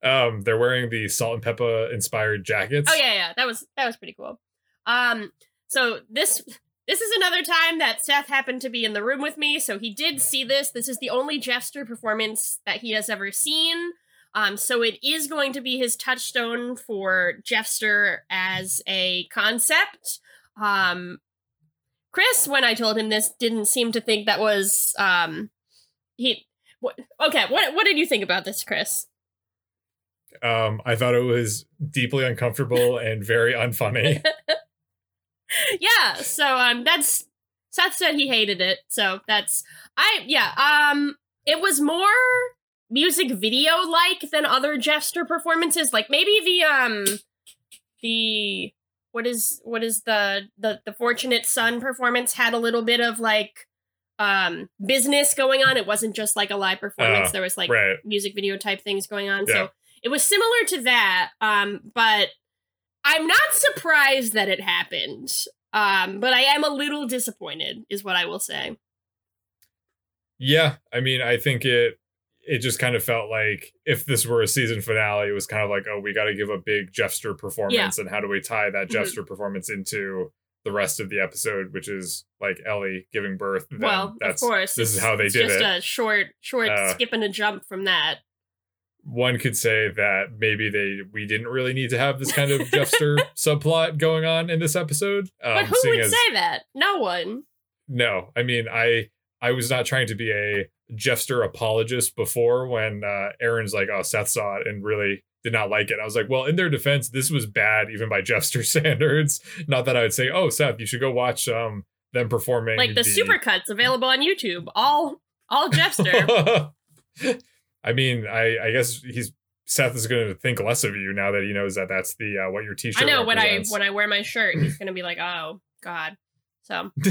Um, they're wearing the Salt-N-Pepa inspired jackets. Oh yeah, yeah, that was that was pretty cool. Um, so this this is another time that Seth happened to be in the room with me, so he did see this. This is the only Jeffster performance that he has ever seen. Um, so it is going to be his touchstone for Jeffster as a concept. Um, Chris, when I told him this, didn't seem to think that was um, he. What, okay, what what did you think about this, Chris? Um, I thought it was deeply uncomfortable and very unfunny. yeah, so um that's Seth said he hated it. So that's I yeah, um it was more music video like than other Jeffster performances. Like maybe the um the what is what is the the the fortunate son performance had a little bit of like um business going on. It wasn't just like a live performance. Uh, there was like right. music video type things going on. Yeah. So it was similar to that. Um but I'm not surprised that it happened. Um but I am a little disappointed is what I will say. Yeah, I mean, I think it it just kind of felt like if this were a season finale, it was kind of like, oh, we got to give a big Jeffster performance, and how do we tie that Mhm. Performance into the rest of the episode, which is like Ellie giving birth. Then well, that's of course. this is how they did just it. Just a short short Uh, skip and a jump from that. One could say that maybe they we didn't really need to have this kind of Jeffster subplot going on in this episode. Um, But who would as- say that? No one. No, I mean, I I was not trying to be a Jeffster apologist before when uh, Aaron's like, "Oh, Seth saw it and really did not like it." I was like, "Well, in their defense, this was bad even by Jeffster standards. Not that I would say, "Oh, Seth, you should go watch um them performing Like the supercuts available on YouTube. All all Jeffster. I mean, I I guess he's Seth is going to think less of you now that he knows that that's the uh, what your T-shirt. I know when I when I wear my shirt, he's gonna be like, "Oh God." So,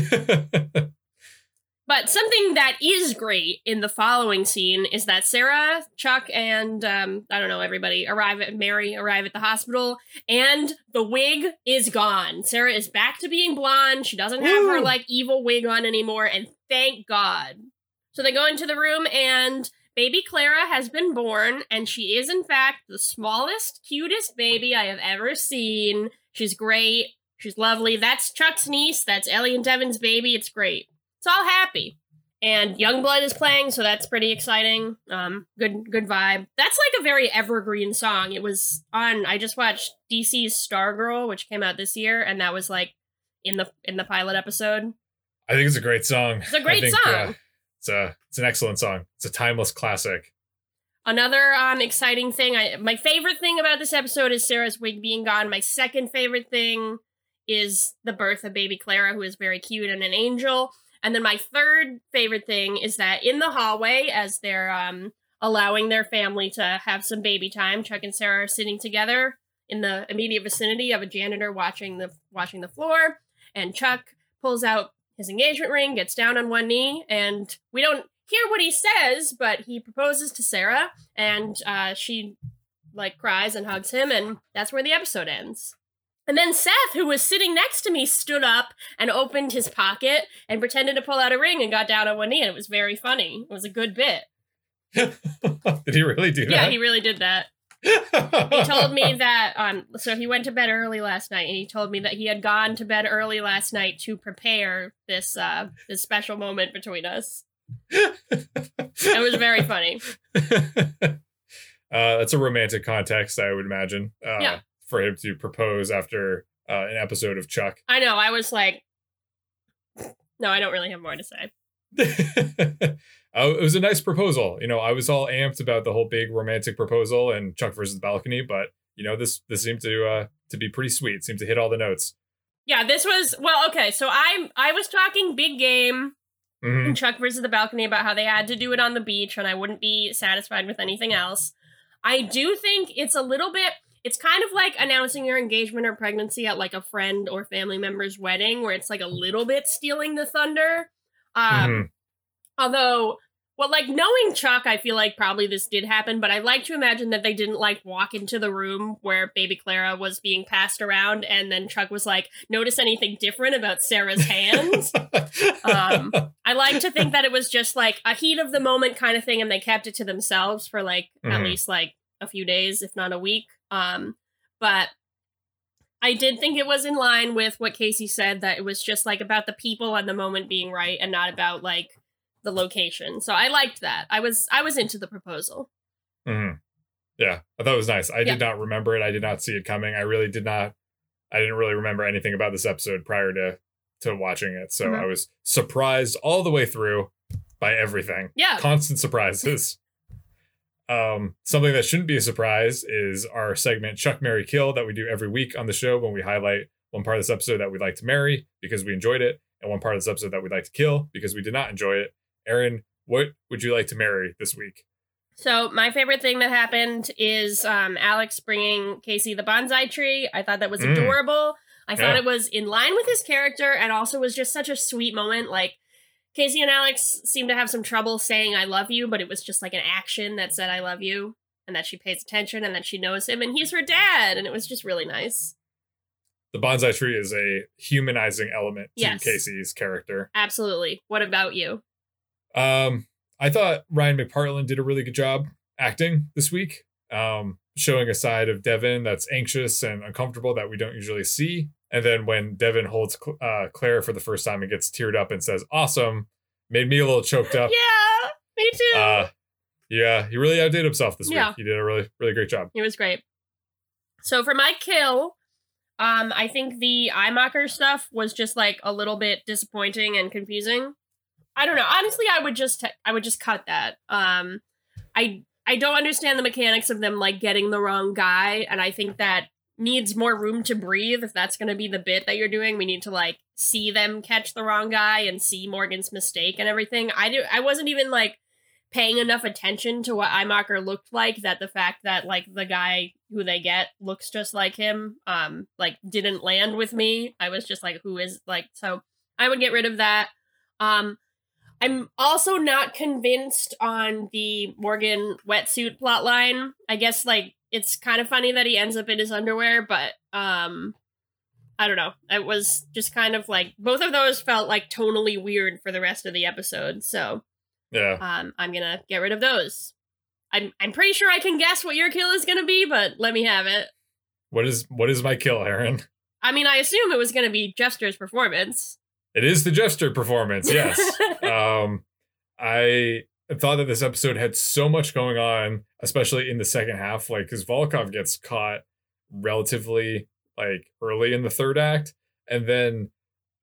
but something that is great in the following scene is that Sarah, Chuck, and um, I don't know everybody arrive at Mary arrive at the hospital, and the wig is gone. Sarah is back to being blonde. She doesn't have her like evil wig on anymore, and thank God. So they go into the room and. Baby Clara has been born, and she is, in fact, the smallest, cutest baby I have ever seen. She's great. She's lovely. That's Chuck's niece. That's Ellie and Devin's baby. It's great. It's all happy. And Youngblood is playing, so that's pretty exciting. Um, good, good vibe. That's like a very evergreen song. It was on. I just watched DC's Stargirl, which came out this year, and that was like in the in the pilot episode. I think it's a great song. It's a great think, song. uh, it's a it's an excellent song. It's a timeless classic. Another um exciting thing. I my favorite thing about this episode is Sarah's wig being gone. My second favorite thing is the birth of baby Clara, who is very cute and an angel. And then my third favorite thing is that in the hallway, as they're um allowing their family to have some baby time, Chuck and Sarah are sitting together in the immediate vicinity of a janitor watching the watching the floor, and Chuck pulls out his engagement ring, gets down on one knee, and we don't hear what he says, but he proposes to Sarah, and uh, she like cries and hugs him, and that's where the episode ends. And then Seth, who was sitting next to me, stood up and opened his pocket and pretended to pull out a ring and got down on one knee, and it was very funny. It was a good bit. Did he really do Yeah, that? Yeah, he really did that. He told me that um so he went to bed early last night and he told me that he had gone to bed early last night to prepare this uh this special moment between us. It was very funny. uh, that's a romantic context, I would imagine. Uh, Yeah. For him to propose after uh, an episode of Chuck. I know, I was like No, I don't really have more to say. uh, it was a nice proposal. You know, I was all amped about the whole big romantic proposal and Chuck versus the balcony, but you know, this this seemed to uh, to be pretty sweet. Seemed to hit all the notes. Yeah, this was well, okay, so I I was talking big game Mhm. in Chuck versus the balcony about how they had to do it on the beach and I wouldn't be satisfied with anything else. I do think it's a little bit it's kind of like announcing your engagement or pregnancy at like a friend or family member's wedding where it's like a little bit stealing the thunder. Um Mhm. although well like knowing Chuck I feel like probably this did happen but I like to imagine that they didn't like walk into the room where baby Clara was being passed around and then Chuck was like notice anything different about Sarah's hands. Um, I like to think that it was just like a heat of the moment kind of thing, and they kept it to themselves for like at Mhm. least like a few days, if not a week. Um, but I did think it was in line with what Casey said that it was just like about the people and the moment being right, and not about like the location. So I liked that. I was I was into the proposal. Mhm. Yeah, I thought it was nice. I Yeah. did not remember it. I did not see it coming. I really did not. I didn't really remember anything about this episode prior to to watching it, so Mhm. I was surprised all the way through. by everything. Yeah. Constant surprises. Um, something that shouldn't be a surprise is our segment Chuck Mary Kill that we do every week on the show when we highlight one part of this episode that we'd like to marry because we enjoyed it, and one part of this episode that we'd like to kill because we did not enjoy it. Aaron, what would you like to marry this week? So my favorite thing that happened is um, Alex bringing Casey the bonsai tree. I thought that was Mm. adorable. I thought Yeah. it was in line with his character, and also was just such a sweet moment. Like Casey and Alex seem to have some trouble saying "I love you," but it was just like an action that said "I love you," and that she pays attention, and that she knows him, and he's her dad, and it was just really nice. The bonsai tree is a humanizing element to Yes. Casey's character. Absolutely. What about you? Um, I thought Ryan McPartlin did a really good job acting this week, um, showing a side of Devin that's anxious and uncomfortable that we don't usually see. And then when Devin holds uh, Claire for the first time and gets teared up and says "awesome," made me a little choked up. Yeah, me too. Uh, yeah, he really outdid himself this Yeah. week. He did a really, really great job. It was great. So for my kill, um, I think the iMocker stuff was just like a little bit disappointing and confusing. I don't know. Honestly, I would just I would just cut that. Um, I I don't understand the mechanics of them like getting the wrong guy, and I think that needs more room to breathe. If that's going to be the bit that you're doing, we need to like see them catch the wrong guy and see Morgan's mistake and everything. I do. I wasn't even like paying enough attention to what iMocker looked like that the fact that like the guy who they get looks just like him um like didn't land with me i was just like who is like so i would get rid of that um i'm also not convinced on the morgan wetsuit plotline i guess like it's kind of funny that he ends up in his underwear but um i don't know it was just kind of like both of those felt like tonally weird for the rest of the episode so Yeah, um, I'm gonna get rid of those. I'm I'm pretty sure I can guess what your kill is gonna be, but let me have it. what is what is my kill, Aaron? I mean, I assume it was gonna be Jeffster's performance. It is the Jester performance. Yes. um, I thought that this episode had so much going on, especially in the second half. Like, because Volkov gets caught relatively like early in the third act, and then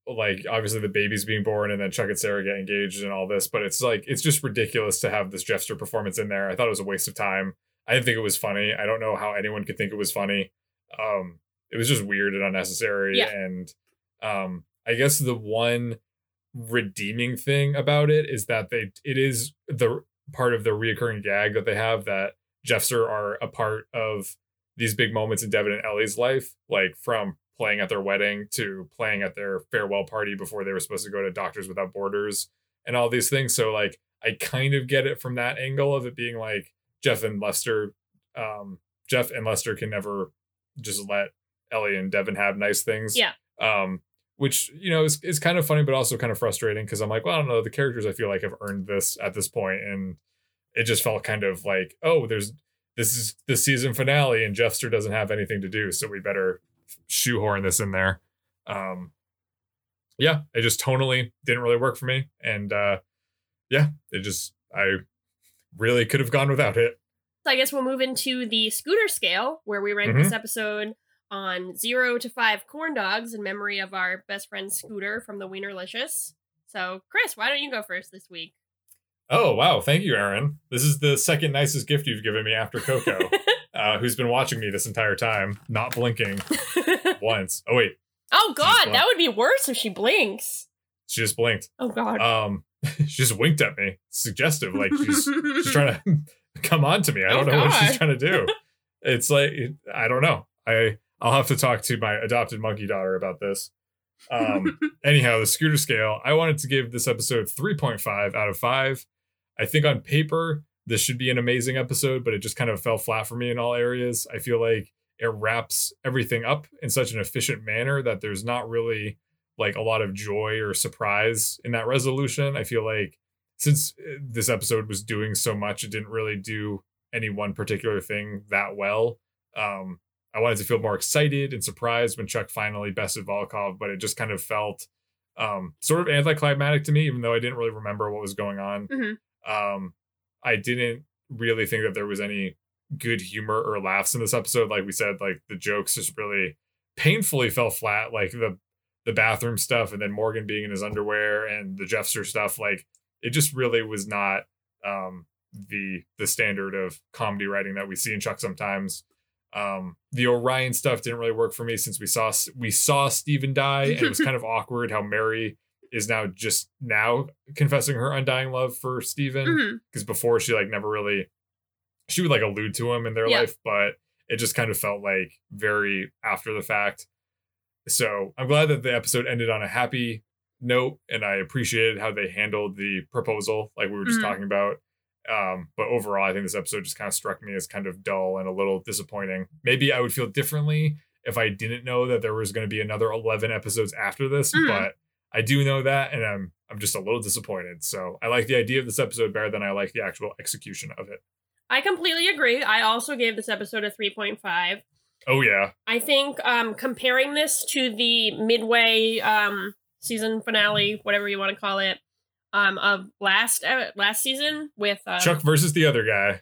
like obviously the baby's being born, and then Chuck and Sarah get engaged and all this. But it's like it's just ridiculous to have this Jeffster performance in there. I thought it was a waste of time. I didn't think it was funny. I don't know how anyone could think it was funny. Um, it was just weird and unnecessary. Yeah. And um, I guess the one redeeming thing about it is that they it is the part of the reoccurring gag that they have that Jeffster are a part of these big moments in Devin and Ellie's life, like from playing at their wedding to playing at their farewell party before they were supposed to go to Doctors Without Borders and all these things. So like I kind of get it from that angle of it being like Jeff and Lester, um, Jeff and Lester can never just let Ellie and Devin have nice things. Yeah. Um, which you know is, is kind of funny, but also kind of frustrating because I'm like, well, I don't know. The characters I feel like have earned this at this point, and it just felt kind of like, oh, there's this is the season finale, and Jeffster doesn't have anything to do, so we better shoehorn this in there. Um, yeah, it just tonally didn't really work for me, and uh, yeah, it just I really could have gone without it. So I guess we'll move into the scooter scale, where we rank this episode on zero to five corn dogs in memory of our best friend Scooter from the Wienerlicious. So, Chris, why don't you go first this week? Oh wow, thank you, Aaron. This is the second nicest gift you've given me after Coco, uh, who's been watching me this entire time, not blinking once. Oh wait, oh God, that would be worse if she blinks. she just blinked. Oh God. Um, she just winked at me, suggestive, like she's she's trying to come on to me. I don't Oh, know what she's trying to do. It's like I don't know. I I'll have to talk to my adopted monkey daughter about this. Um, anyhow, the scooter scale. I wanted to give this episode 3.5 out of 5. I think on paper this should be an amazing episode, but it just kind of fell flat for me in all areas. I feel like it wraps everything up in such an efficient manner that there's not really like a lot of joy or surprise in that resolution. I feel like since uh, this episode was doing so much, it didn't really do any one particular thing that well. Um, I wanted to feel more excited and surprised when Chuck finally bested Volkov, but it just kind of felt um, sort of anticlimactic to me, even though I didn't really remember what was going on. Mhm. Um, I didn't really think that there was any good humor or laughs in this episode. Like we said, like the jokes just really painfully fell flat. Like the the bathroom stuff, and then Morgan being in his underwear, and the Jeffster stuff. Like it just really was not um, the the standard of comedy writing that we see in Chuck sometimes. Um, the Orion stuff didn't really work for me since we saw we saw Steven die, and it was kind of awkward how Mary is now just now confessing her undying love for Steven because Mhm. before she like never really she would like allude to him in their Yeah. life, but it just kind of felt like very after the fact. So I'm glad that the episode ended on a happy note, and I appreciated how they handled the proposal, like we were just Mhm. talking about. Um, but overall, I think this episode just kind of struck me as kind of dull and a little disappointing. Maybe I would feel differently if I didn't know that there was going to be another 11 episodes after this, Mhm. but I do know that, and I'm I'm just a little disappointed. So I like the idea of this episode better than I like the actual execution of it. I completely agree. I also gave this episode a 3.5. Oh yeah, I think um, comparing this to the midway um, season finale, whatever you want to call it, um, of last uh, last season with um, Chuck versus the other guy.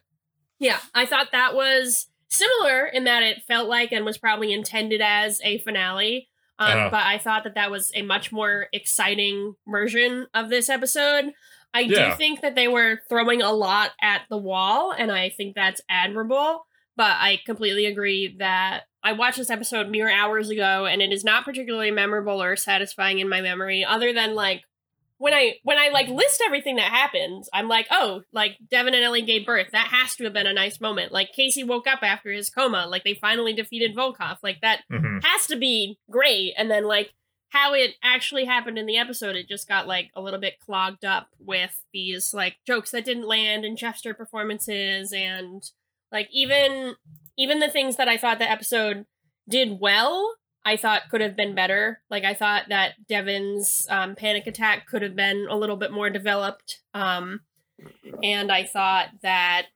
Yeah, I thought that was similar in that it felt like and was probably intended as a finale. Um, Uh-huh. But I thought that that was a much more exciting version of this episode. I Yeah. do think that they were throwing a lot at the wall, and I think that's admirable. But I completely agree that I watched this episode mere hours ago, and it is not particularly memorable or satisfying in my memory, other than like when I when I like list everything that happens, I'm like, oh, like Devin and Ellie gave birth. That has to have been a nice moment. Like Casey woke up after his coma. Like they finally defeated Volkov. Like that hmm has to be great. And then like how it actually happened in the episode, it just got like a little bit clogged up with these like jokes that didn't land and Jeffster performances and like even even the things that I thought the episode did well, I thought could have been better. Like I thought that Devin's um, panic attack could have been a little bit more developed. Um, and I thought that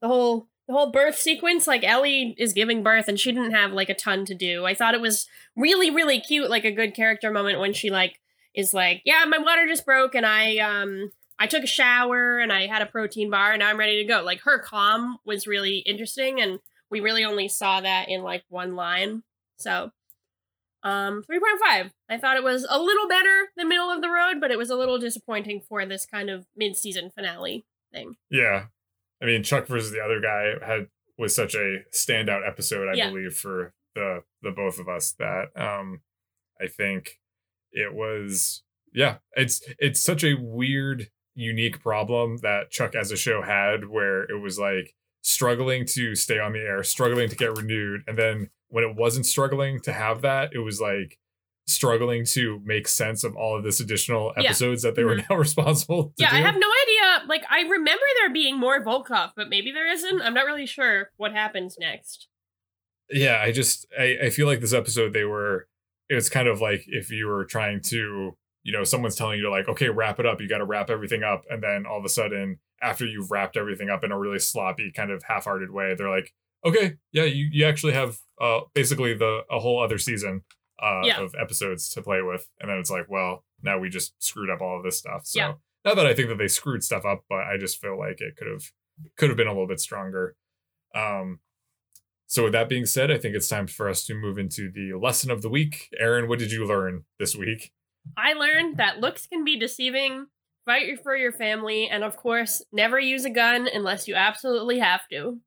the whole the whole birth sequence, like Ellie is giving birth and she didn't have like a ton to do. I thought it was really really cute, like a good character moment when she like is like, yeah, my water just broke and I um I took a shower and I had a protein bar and now I'm ready to go. Like her calm was really interesting and we really only saw that in like one line. So um 3.5. I thought it was a little better than middle of the road, but it was a little disappointing for this kind of mid-season finale thing. Yeah, I mean Chuck versus the other guy had was such a standout episode, I Yeah. believe, for the the both of us that um I think it was yeah it's it's such a weird unique problem that Chuck as a show had where it was like struggling to stay on the air, struggling to get renewed, and then when it wasn't struggling to have that, it was like struggling to make sense of all of this additional Yeah. episodes that they were mm-hmm. now responsible to yeah, do. I have no idea. Like, I remember there being more Volkov, but maybe there isn't. I'm not really sure what happens next. yeah i just I, I feel like this episode they were it was kind of like if you were trying to you know someone's telling you to like okay wrap it up you got to wrap everything up and then all of a sudden after you've wrapped everything up in a really sloppy kind of half-hearted way they're like okay yeah you, you actually have uh basically the a whole other season uh Yeah. of episodes to play with and then it's like well now we just screwed up all of this stuff so Yeah. not that i think that they screwed stuff up but i just feel like it could have could have been a little bit stronger um so with that being said, I think it's time for us to move into the lesson of the week. Aaron, what did you learn this week? I learned that looks can be deceiving. Fight for your family, and of course, never use a gun unless you absolutely have to.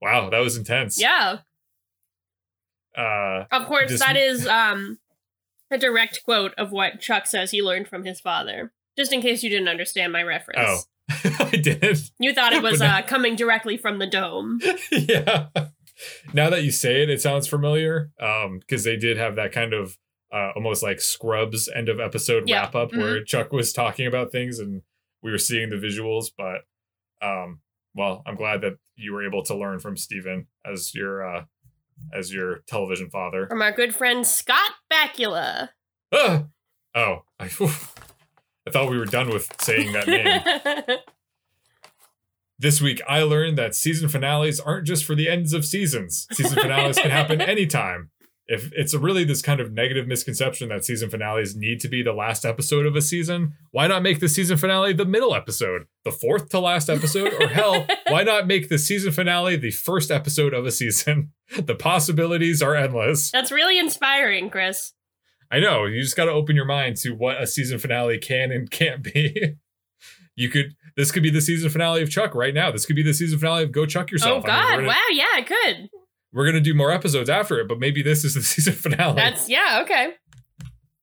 Wow, that was intense. Yeah, Uh, of course, Dis- that is um a direct quote of what Chuck says he learned from his father. Just in case you didn't understand my reference. oh, I did. You thought it was uh, coming directly from the dome. yeah. Now that you say it, it sounds familiar. Um, because they did have that kind of uh almost like Scrubs end of episode Yeah. wrap up Mhm. where Chuck was talking about things and we were seeing the visuals, but um, well, I'm glad that you were able to learn from Steven as your uh as your television father. From our good friend Scott Bakula. Ah! Oh, I, I thought we were done with saying that name. this week, I learned that season finales aren't just for the ends of seasons. Season finales can happen anytime. If it's a really this kind of negative misconception that season finales need to be the last episode of a season, why not make the season finale the middle episode, the fourth to last episode? Or hell, why not make the season finale the first episode of a season? The possibilities are endless. That's really inspiring, Chris. I know. You just got to open your mind to what a season finale can and can't be. you could this could be the season finale of Chuck right now. This could be the season finale of Go Chuck Oh Yourself. I mean, oh, God! wow, yeah, it could. We're gonna do more episodes after it, but maybe this is the season finale. That's yeah, okay.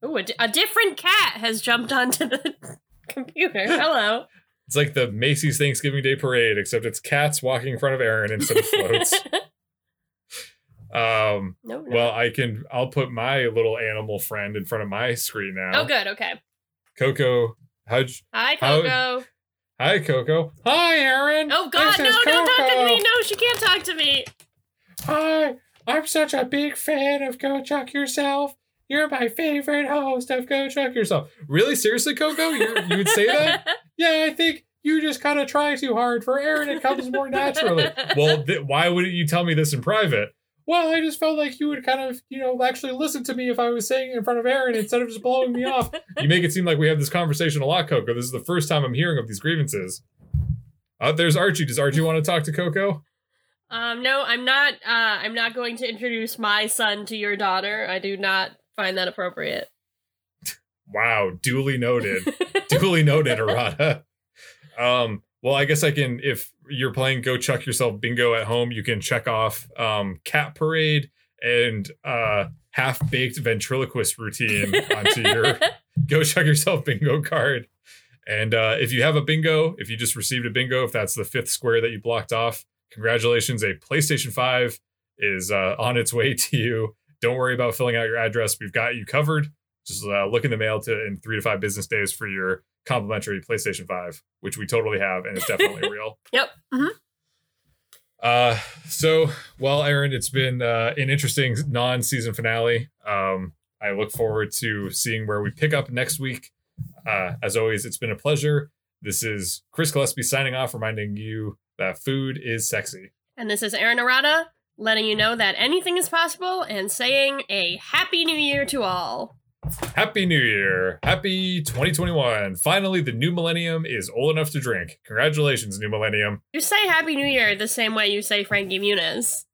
Ooh, a, di- a different cat has jumped onto the computer. Hello. it's like the Macy's Thanksgiving Day Parade, except it's cats walking in front of Aaron instead of floats. um, no, no. well, I can. I'll put my little animal friend in front of my screen now. oh, good. Okay. Coco, how'd you, Hi, How- Coco. hi Coco. Hi Aaron. Oh God, no! is Don't talk to Coco. me. No, she can't talk to me. Hi, I'm such a big fan of Go Chuck Yourself. You're my favorite host of Go Chuck Yourself. Really? Seriously, Coco? You, you would say that? Yeah, I think you just kind of try too hard. For Aaron, it comes more naturally. Well, th- why wouldn't you tell me this in private? Well, I just felt like you would kind of, you know, actually listen to me if I was saying it in front of Aaron instead of just blowing me off. You make it seem like we have this conversation a lot, Coco. This is the first time I'm hearing of these grievances. Uh, there's Archie. Does Archie want to talk to Coco? Um, no, I'm not. Uh, I'm not going to introduce my son to your daughter. I do not find that appropriate. Wow, duly noted. duly noted, Arata. Um, well, I guess I can. If you're playing Go Chuck Yourself Bingo at home, you can check off um, Cat Parade and uh, Half Baked Ventriloquist Routine onto your Go Chuck Yourself Bingo card. And uh, if you have a bingo, if you just received a bingo, if that's the fifth square that you blocked off, congratulations. A PlayStation 5 is uh, on its way to you. Don't worry about filling out your address. We've got you covered. Just uh, look in the mail to in three to five business days for your complimentary PlayStation 5, which we totally have and it's definitely real. Yep. hmm Uh, so, well, Aaron, it's been uh, an interesting non-season finale. Um, I look forward to seeing where we pick up next week. Uh, as always, it's been a pleasure. This is Chris Gillespie signing off, reminding you that food is sexy. And this is Aaron Arata letting you know that anything is possible and saying a happy new year to all. Happy New Year! Happy 2021! Finally, the new millennium is old enough to drink. Congratulations, new millennium! You say happy new year the same way you say Frankie Muniz.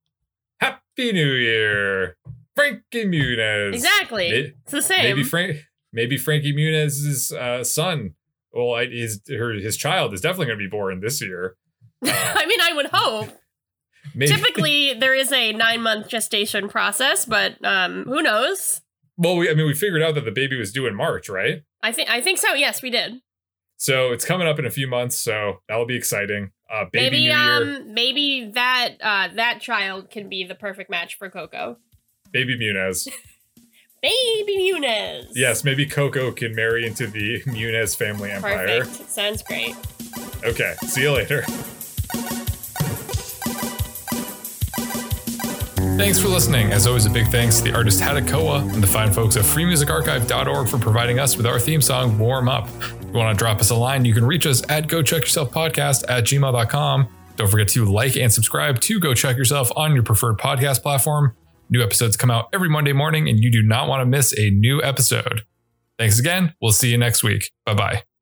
Happy New Year, Frankie Muniz. Exactly. May- it's the same. Maybe Frank, maybe Frankie Muniz's uh, son, well, her his child is definitely going to be born this year. I mean, I would hope. Maybe, Typically, there is a nine month gestation process, but um, who knows? well, we, I mean, we figured out that the baby was due in March, right? I think I think so. Yes, we did. So it's coming up in a few months, so that'll be exciting. Uh, baby maybe New Year, um maybe that uh that child can be the perfect match for Coco. baby Muniz. Baby Muniz. yes, maybe Coco can marry into the Muniz family empire. Perfect. Sounds great. Okay, see you later. Thanks for listening. As always, a big thanks to the artist Hadakoa and the fine folks at freemusicarchive.org for providing us with our theme song, Warm Up. If you want to drop us a line, you can reach us at go chuck yourself podcast at gmail.com. Don't forget to like and subscribe to Go Chuck Yourself on your preferred podcast platform. New episodes come out every Monday morning, and you do not want to miss a new episode. Thanks again. We'll see you next week. Bye bye.